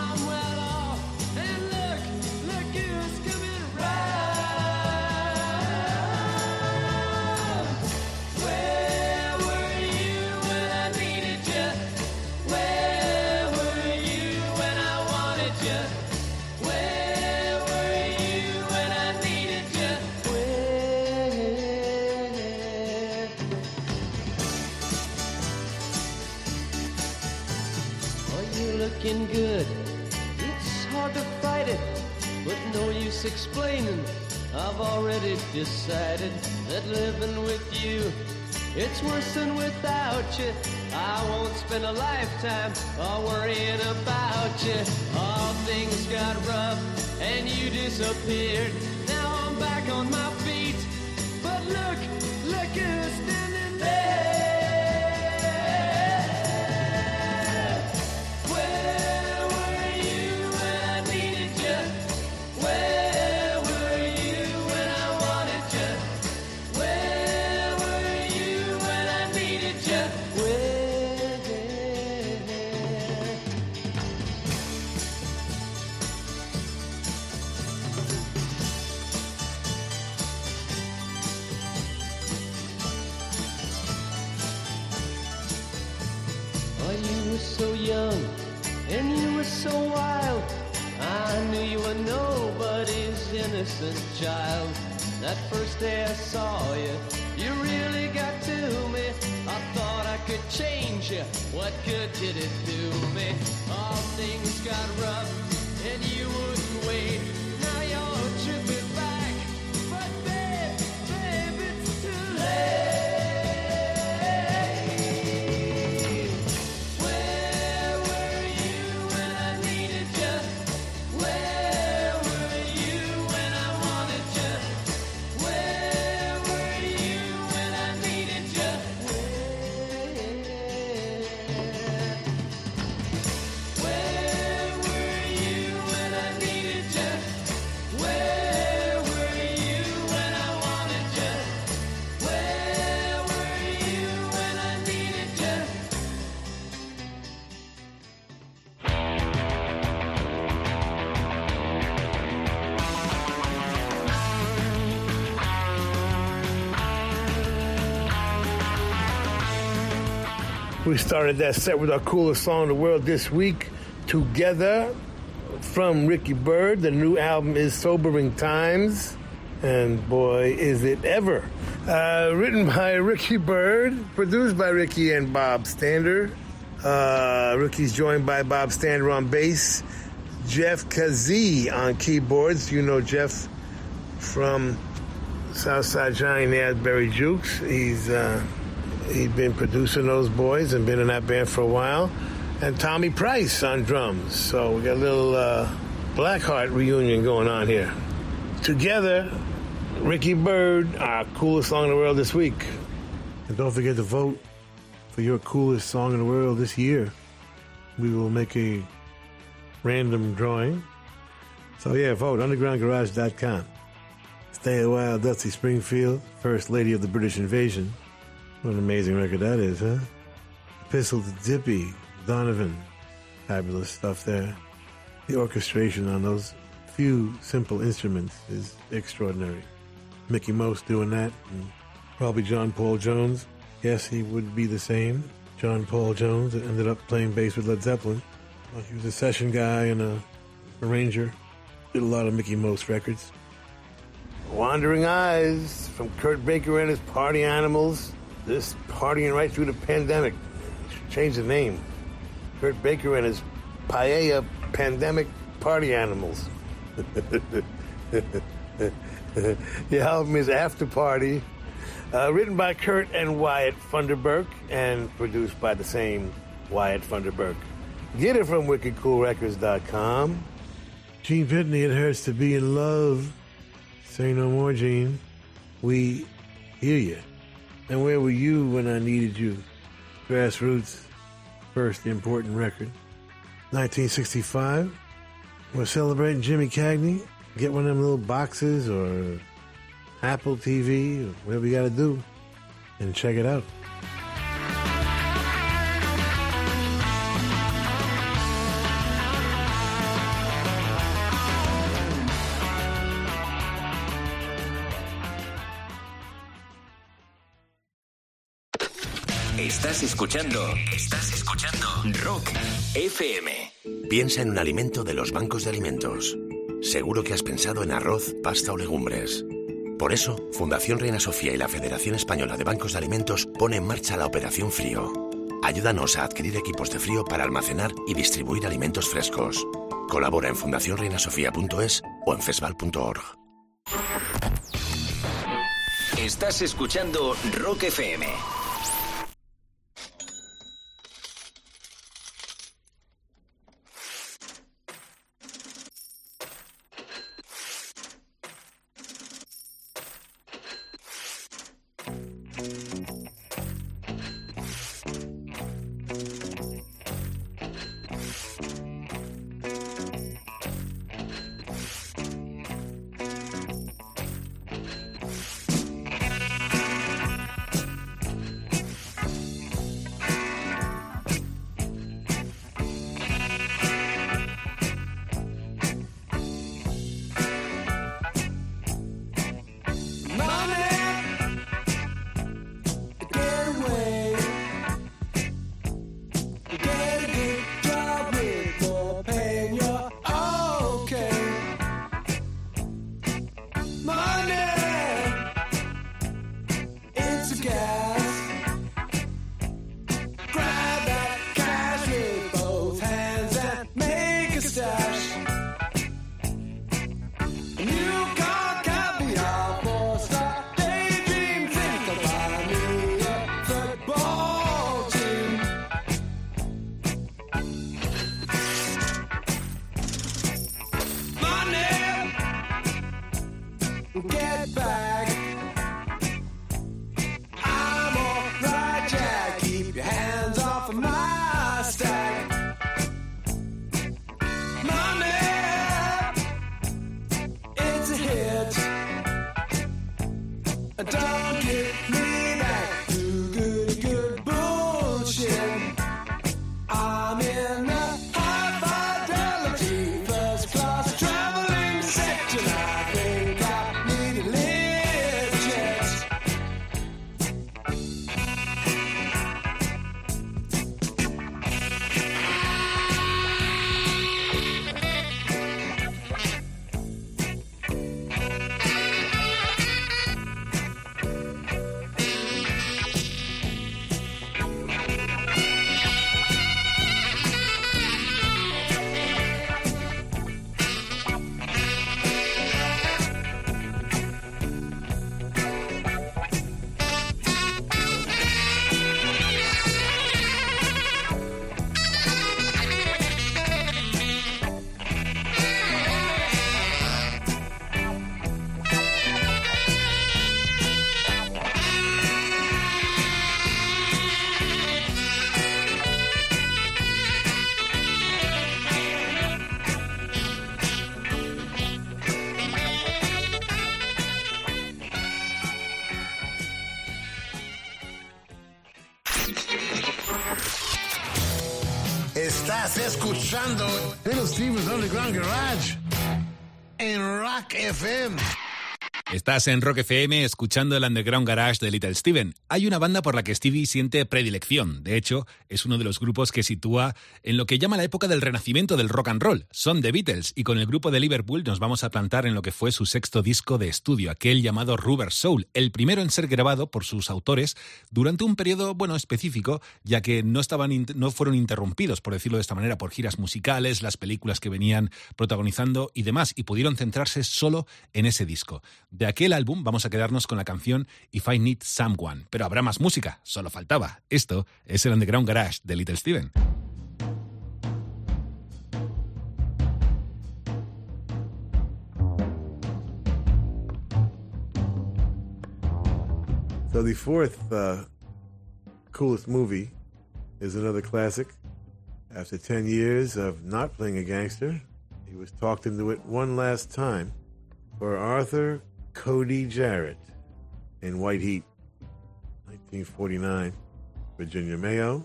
Speaker 7: explaining. I've already decided that living with you, it's worse than without you. I won't spend a lifetime all worrying about you. All things got rough and you disappeared. Now I'm back on my feet. But look, look who's standing there. Innocent child. That first day I saw you, you really got to me. I thought I could change you. What good did it do me? All things got rough and you wouldn't wait.
Speaker 4: We started that set with our coolest song in the world this week, Together, from Ricky Byrd. The new album is Sobering Times, and boy, is it ever. Uh, written by <laughs> Ricky Byrd, produced by Ricky and Bob Stander. Uh, Ricky's joined by Bob Stander on bass, Jeff Kazee on keyboards. You know Jeff from Southside Johnny Asbury Jukes. He's uh, he'd been producing those boys and been in that band for a while. And Tommy Price on drums. So we got a little uh, Blackheart reunion going on here. Together, Ricky Byrd, our coolest song in the world this week.
Speaker 6: And don't forget to vote for your coolest song in the world this year. We will make a random drawing. So yeah, vote undergroundgarage.com. Stay a while, Dusty Springfield, First Lady of the British Invasion. What an amazing record that is, huh? Epistle to Dippy, Donovan. Fabulous stuff there. The orchestration on those few simple instruments is extraordinary. Mickie Most doing that, and probably John Paul Jones. Yes, he would be the same. John Paul Jones ended up playing bass with Led Zeppelin. Well, he was a session guy and a arranger. Did a lot of Mickie Most records.
Speaker 4: Wandering Eyes from Kurt Baker and his Party Animals. This partying right through the pandemic. Change the name. Kurt Baker and his Paella Pandemic Party Animals. <laughs> the album is After Party, uh, written by Kurt and Wyatt Funderburk and produced by the same Wyatt Funderburk. Get it from wickedcoolrecords.com.
Speaker 6: Gene Pitney, it hurts to be in love. Say no more, Gene. We hear you. And where were you when I needed you? Grassroots, first important record. 1965. We're celebrating Jimmy Cagney. Get one of them little boxes or Apple TV whatever you got to do and check it out.
Speaker 33: Estás escuchando. Estás escuchando. Rock FM.
Speaker 24: Piensa en un alimento de los bancos de alimentos. Seguro que has pensado en arroz, pasta o legumbres. Por eso, Fundación Reina Sofía y la Federación Española de Bancos de Alimentos pone en marcha la Operación Frío. Ayúdanos a adquirir equipos de frío para almacenar y distribuir alimentos frescos. Colabora en fundacionreinasofía.es o en fesval.org.
Speaker 10: Estás escuchando Rock FM.
Speaker 6: Little Steven's Underground Garage en Rock FM.
Speaker 14: Estás en Rock FM escuchando el Underground Garage de Little Steven. Hay una banda por la que Stevie siente predilección. De hecho, es uno de los grupos que sitúa en lo que llama la época del renacimiento del rock and roll. Son The Beatles y con el grupo de Liverpool nos vamos a plantar en lo que fue su sexto disco de estudio, aquel llamado Rubber Soul, el primero en ser grabado por sus autores durante un periodo, bueno, específico, ya que no, estaban, no fueron interrumpidos, por decirlo de esta manera, por giras musicales, las películas que venían protagonizando y demás, y pudieron centrarse solo en ese disco. Aquel álbum vamos a quedarnos con la canción If I Need Someone, pero habrá más música, solo faltaba. Esto es el Underground Garage de Little Steven.
Speaker 6: So the fourth uh, coolest movie is another classic. After 10 years of not playing a gangster, he was talked into it one last time for Arthur Cody Jarrett in White Heat, 1949. Virginia Mayo,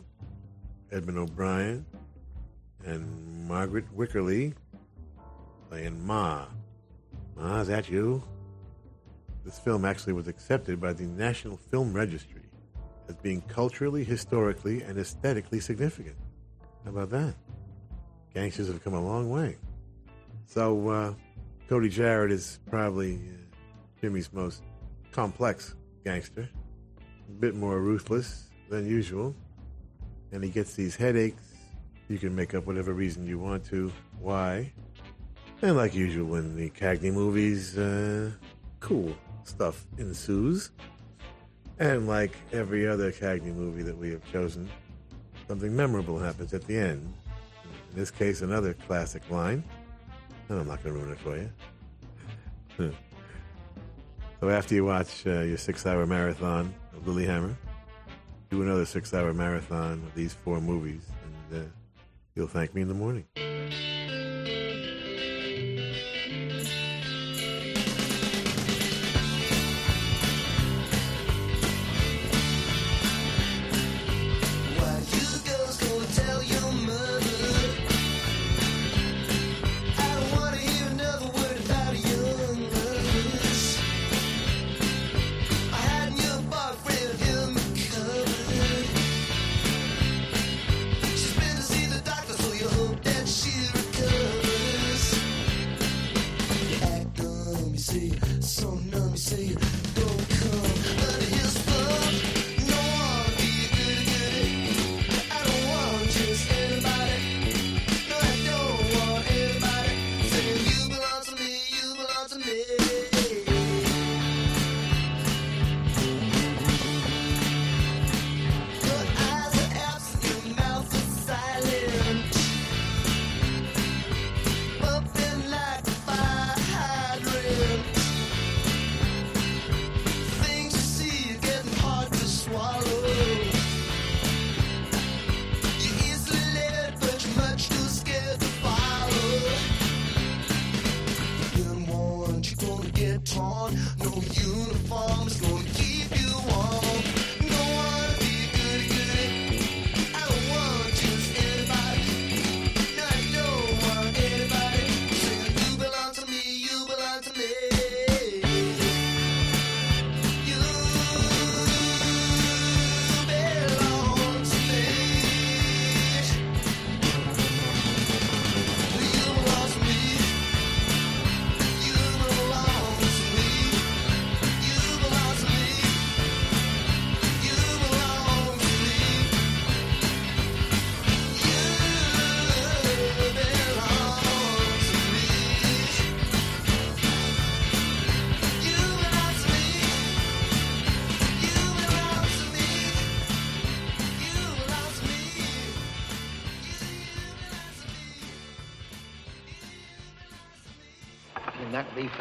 Speaker 6: Edmund O'Brien, and Margaret Wycherly playing Ma. Ma, is that you? This film actually was accepted by the National Film Registry as being culturally, historically, and aesthetically significant. How about that? Gangsters have come a long way. So, uh, Cody Jarrett is probably uh, Jimmy's most complex gangster, a bit more ruthless than usual.
Speaker 15: and he gets these headaches. You can make up whatever reason you want to why. And like usual in the Cagney movies, uh, cool stuff ensues. And like every other Cagney movie that we have chosen, something memorable happens at the end. In this case, another classic line. And I'm not going to ruin it for you. <laughs> so after you watch uh, your six-hour marathon of Lilyhammer, do another six-hour marathon of these four movies, and uh, you'll thank me in the morning.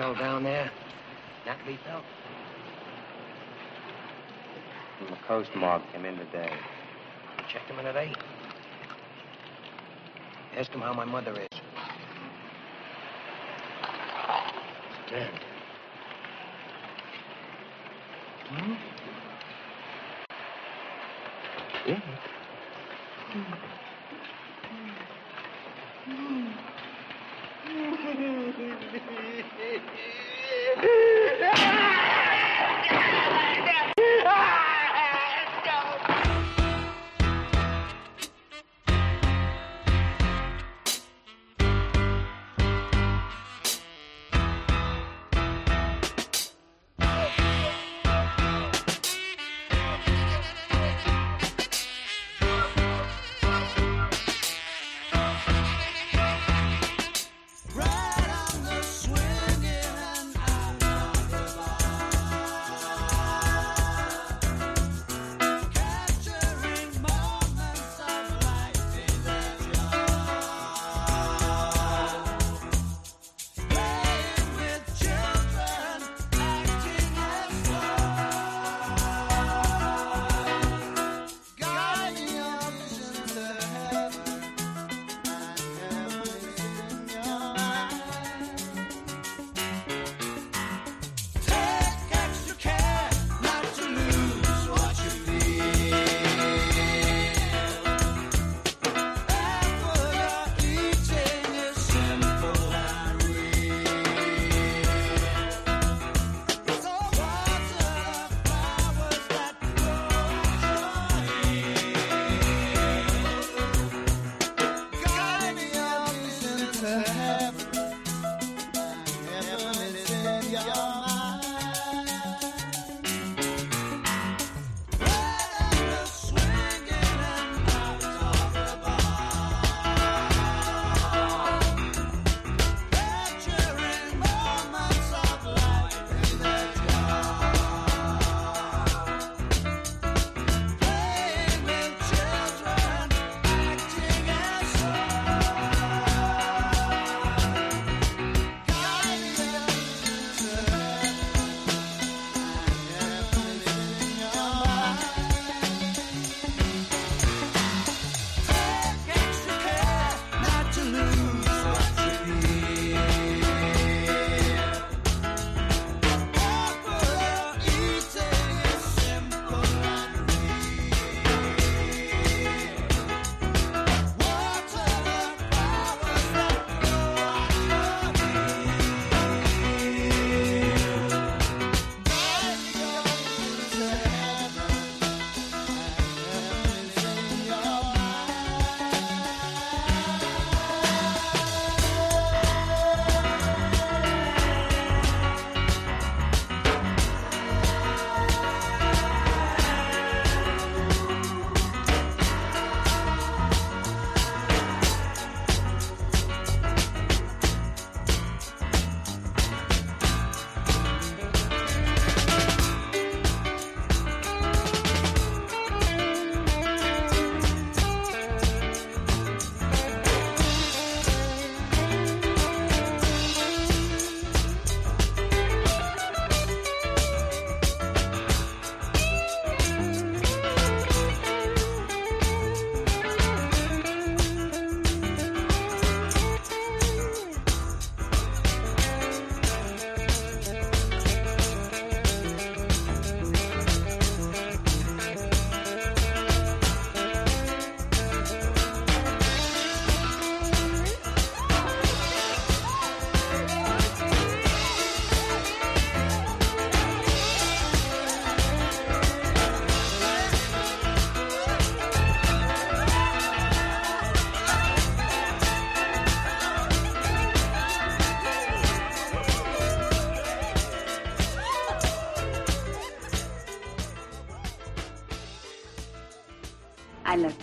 Speaker 34: fell down there, not to be.
Speaker 16: And
Speaker 12: the coast mob came in today.
Speaker 16: We checked him in at eight. Asked him how my mother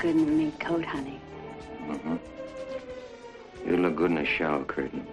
Speaker 16: good in a mink coat, honey.
Speaker 8: Mm-hmm. You look good in a shower curtain.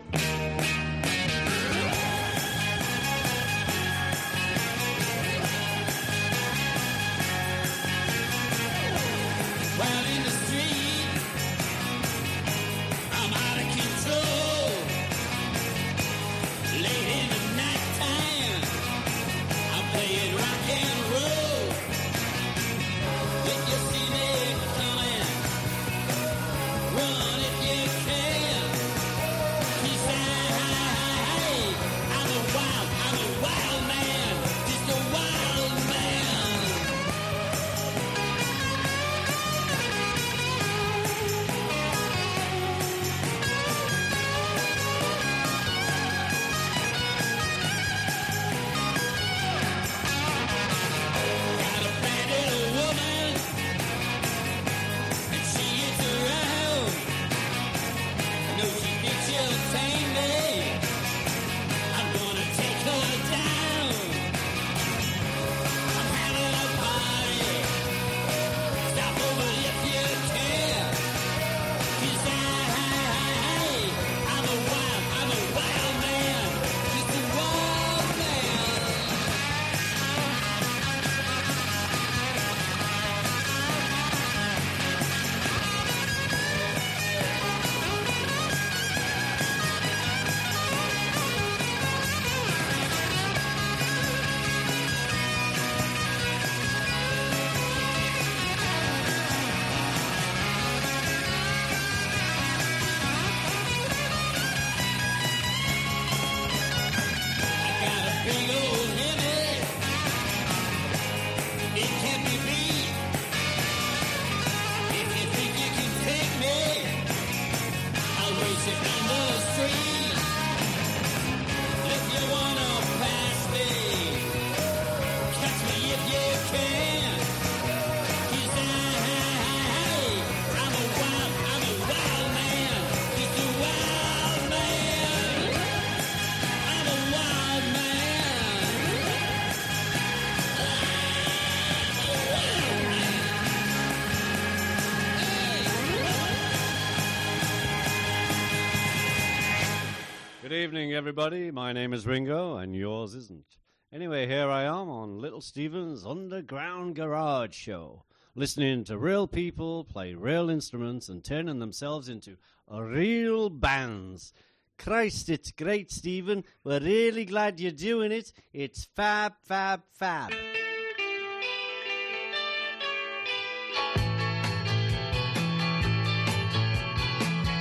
Speaker 35: morning, everybody. My name is Ringo, and yours isn't. Anyway, here I am on Little Steven's Underground Garage Show, listening to real people play real instruments and turning themselves into real bands. Christ, it's great, Stephen. We're really glad you're doing it. It's fab, fab, fab.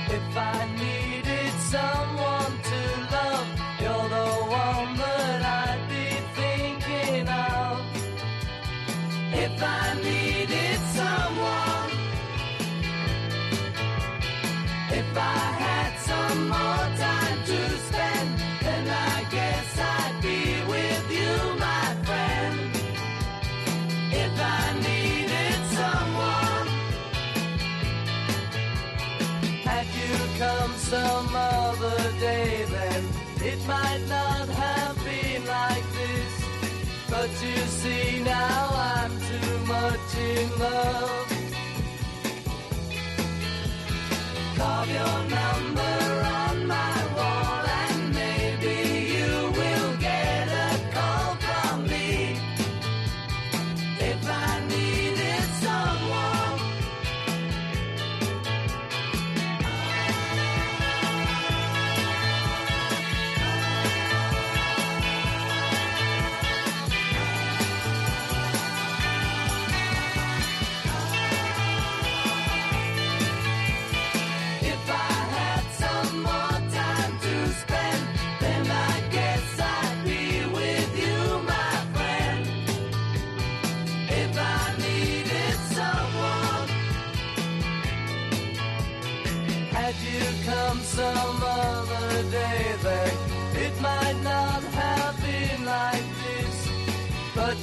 Speaker 7: If I of your number.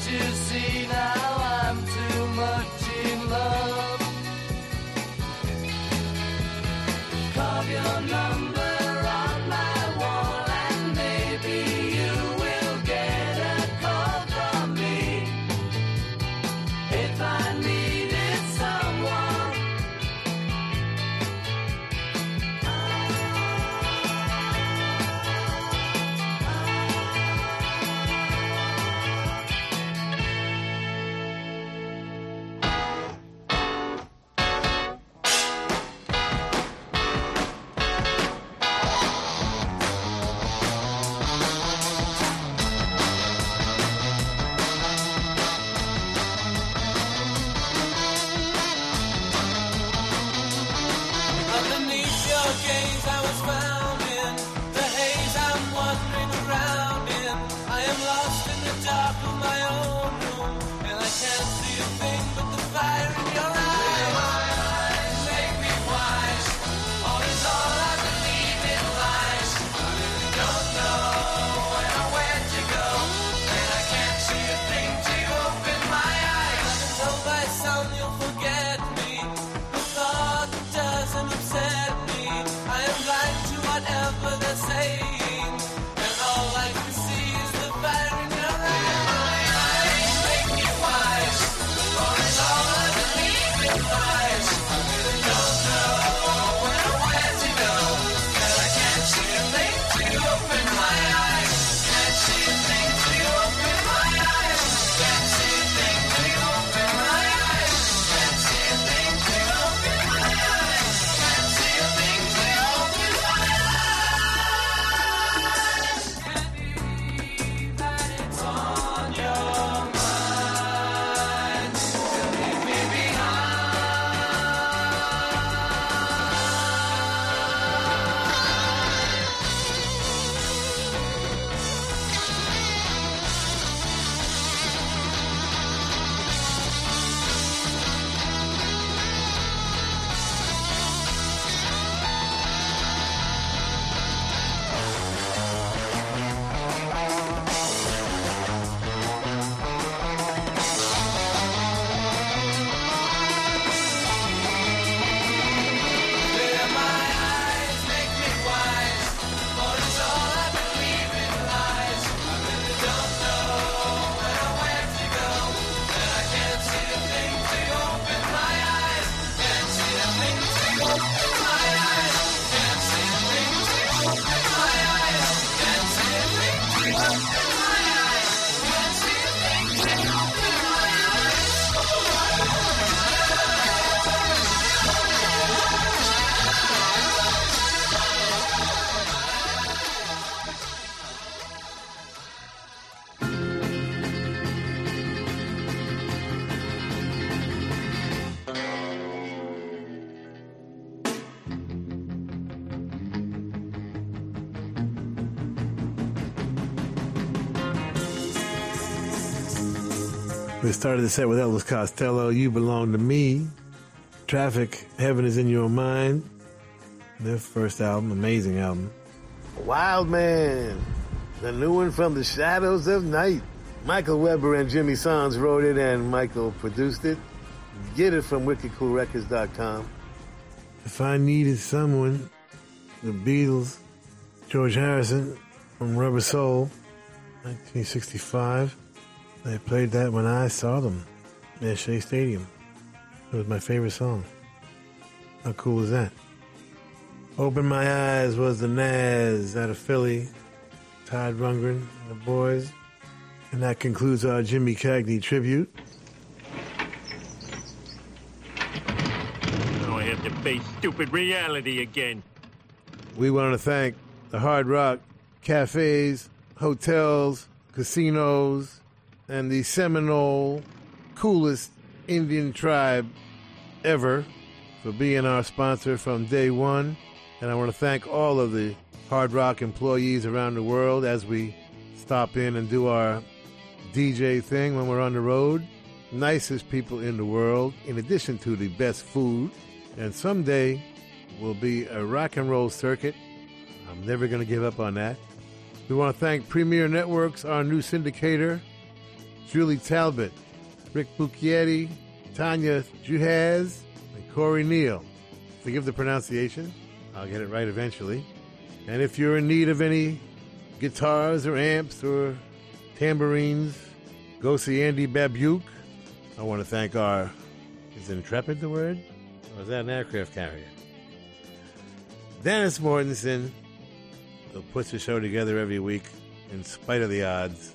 Speaker 7: to see.
Speaker 6: We started the set with Elvis Costello, You Belong to Me. Traffic, Heaven is in Your Mind. Their first album, amazing album.
Speaker 4: Wild Man, the new one from the Shadows of Night. Michael Weber and Jimmy Sohns wrote it and Michael produced it. Get it from wickedcoolrecords.com.
Speaker 6: If I Needed Someone, the Beatles, George Harrison from Rubber Soul, 1965. They played that when I saw them at Shea Stadium. It was my favorite song. How cool is that? Open My Eyes was the Nazz out of Philly, Todd Rundgren and the boys. And that concludes our Jimmy Cagney tribute.
Speaker 36: Now I have to face stupid reality again.
Speaker 6: We want to thank the Hard Rock cafes, hotels, casinos, and the Seminole coolest Indian tribe ever for being our sponsor from day one. And I want to thank all of the Hard Rock employees around the world as we stop in and do our DJ thing when we're on the road. Nicest people in the world, in addition to the best food. And someday will be a rock and roll circuit. I'm never going to give up on that. We want to thank Premiere Networks, our new syndicator, Julie Talbot, Rick Bucchietti, Tanya Juhaz, and Corey Neal. Forgive the pronunciation. I'll get it right eventually. And if you're in need of any guitars or amps or tambourines, go see Andy Babiuk. I want to thank our, is Intrepid the word? Or is that an aircraft carrier? Dennis Mortensen, who puts the show together every week in spite of the odds.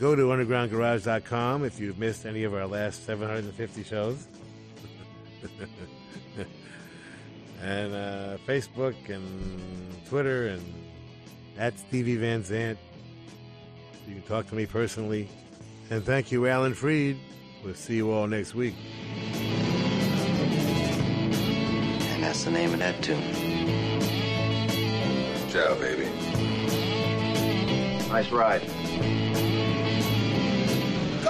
Speaker 6: Go to undergroundgarage.com if you've missed any of our last 750 shows. <laughs> and uh, Facebook and Twitter and at Stevie Van Zandt. You can talk to me personally. And thank you, Alan Freed. We'll see you all next week.
Speaker 37: And that's the name of that tune.
Speaker 38: Ciao, baby.
Speaker 37: Nice ride.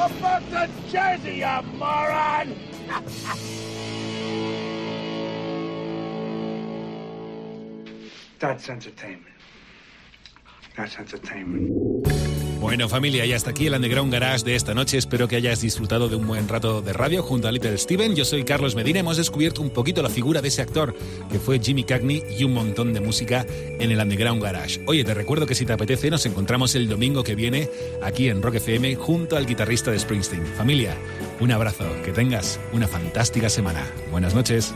Speaker 36: Go back to Jersey, you moron!
Speaker 39: That's entertainment. That's entertainment.
Speaker 14: Bueno familia, y hasta aquí el Underground Garage de esta noche. Espero que hayas disfrutado de un buen rato de radio junto a Little Steven. Yo soy Carlos Medina. Hemos descubierto un poquito la figura de ese actor que fue Jimmy Cagney y un montón de música en el Underground Garage. Oye, te recuerdo que si te apetece nos encontramos el domingo que viene aquí en Rock FM junto al guitarrista de Springsteen. Familia, un abrazo. Que tengas una fantástica semana. Buenas noches.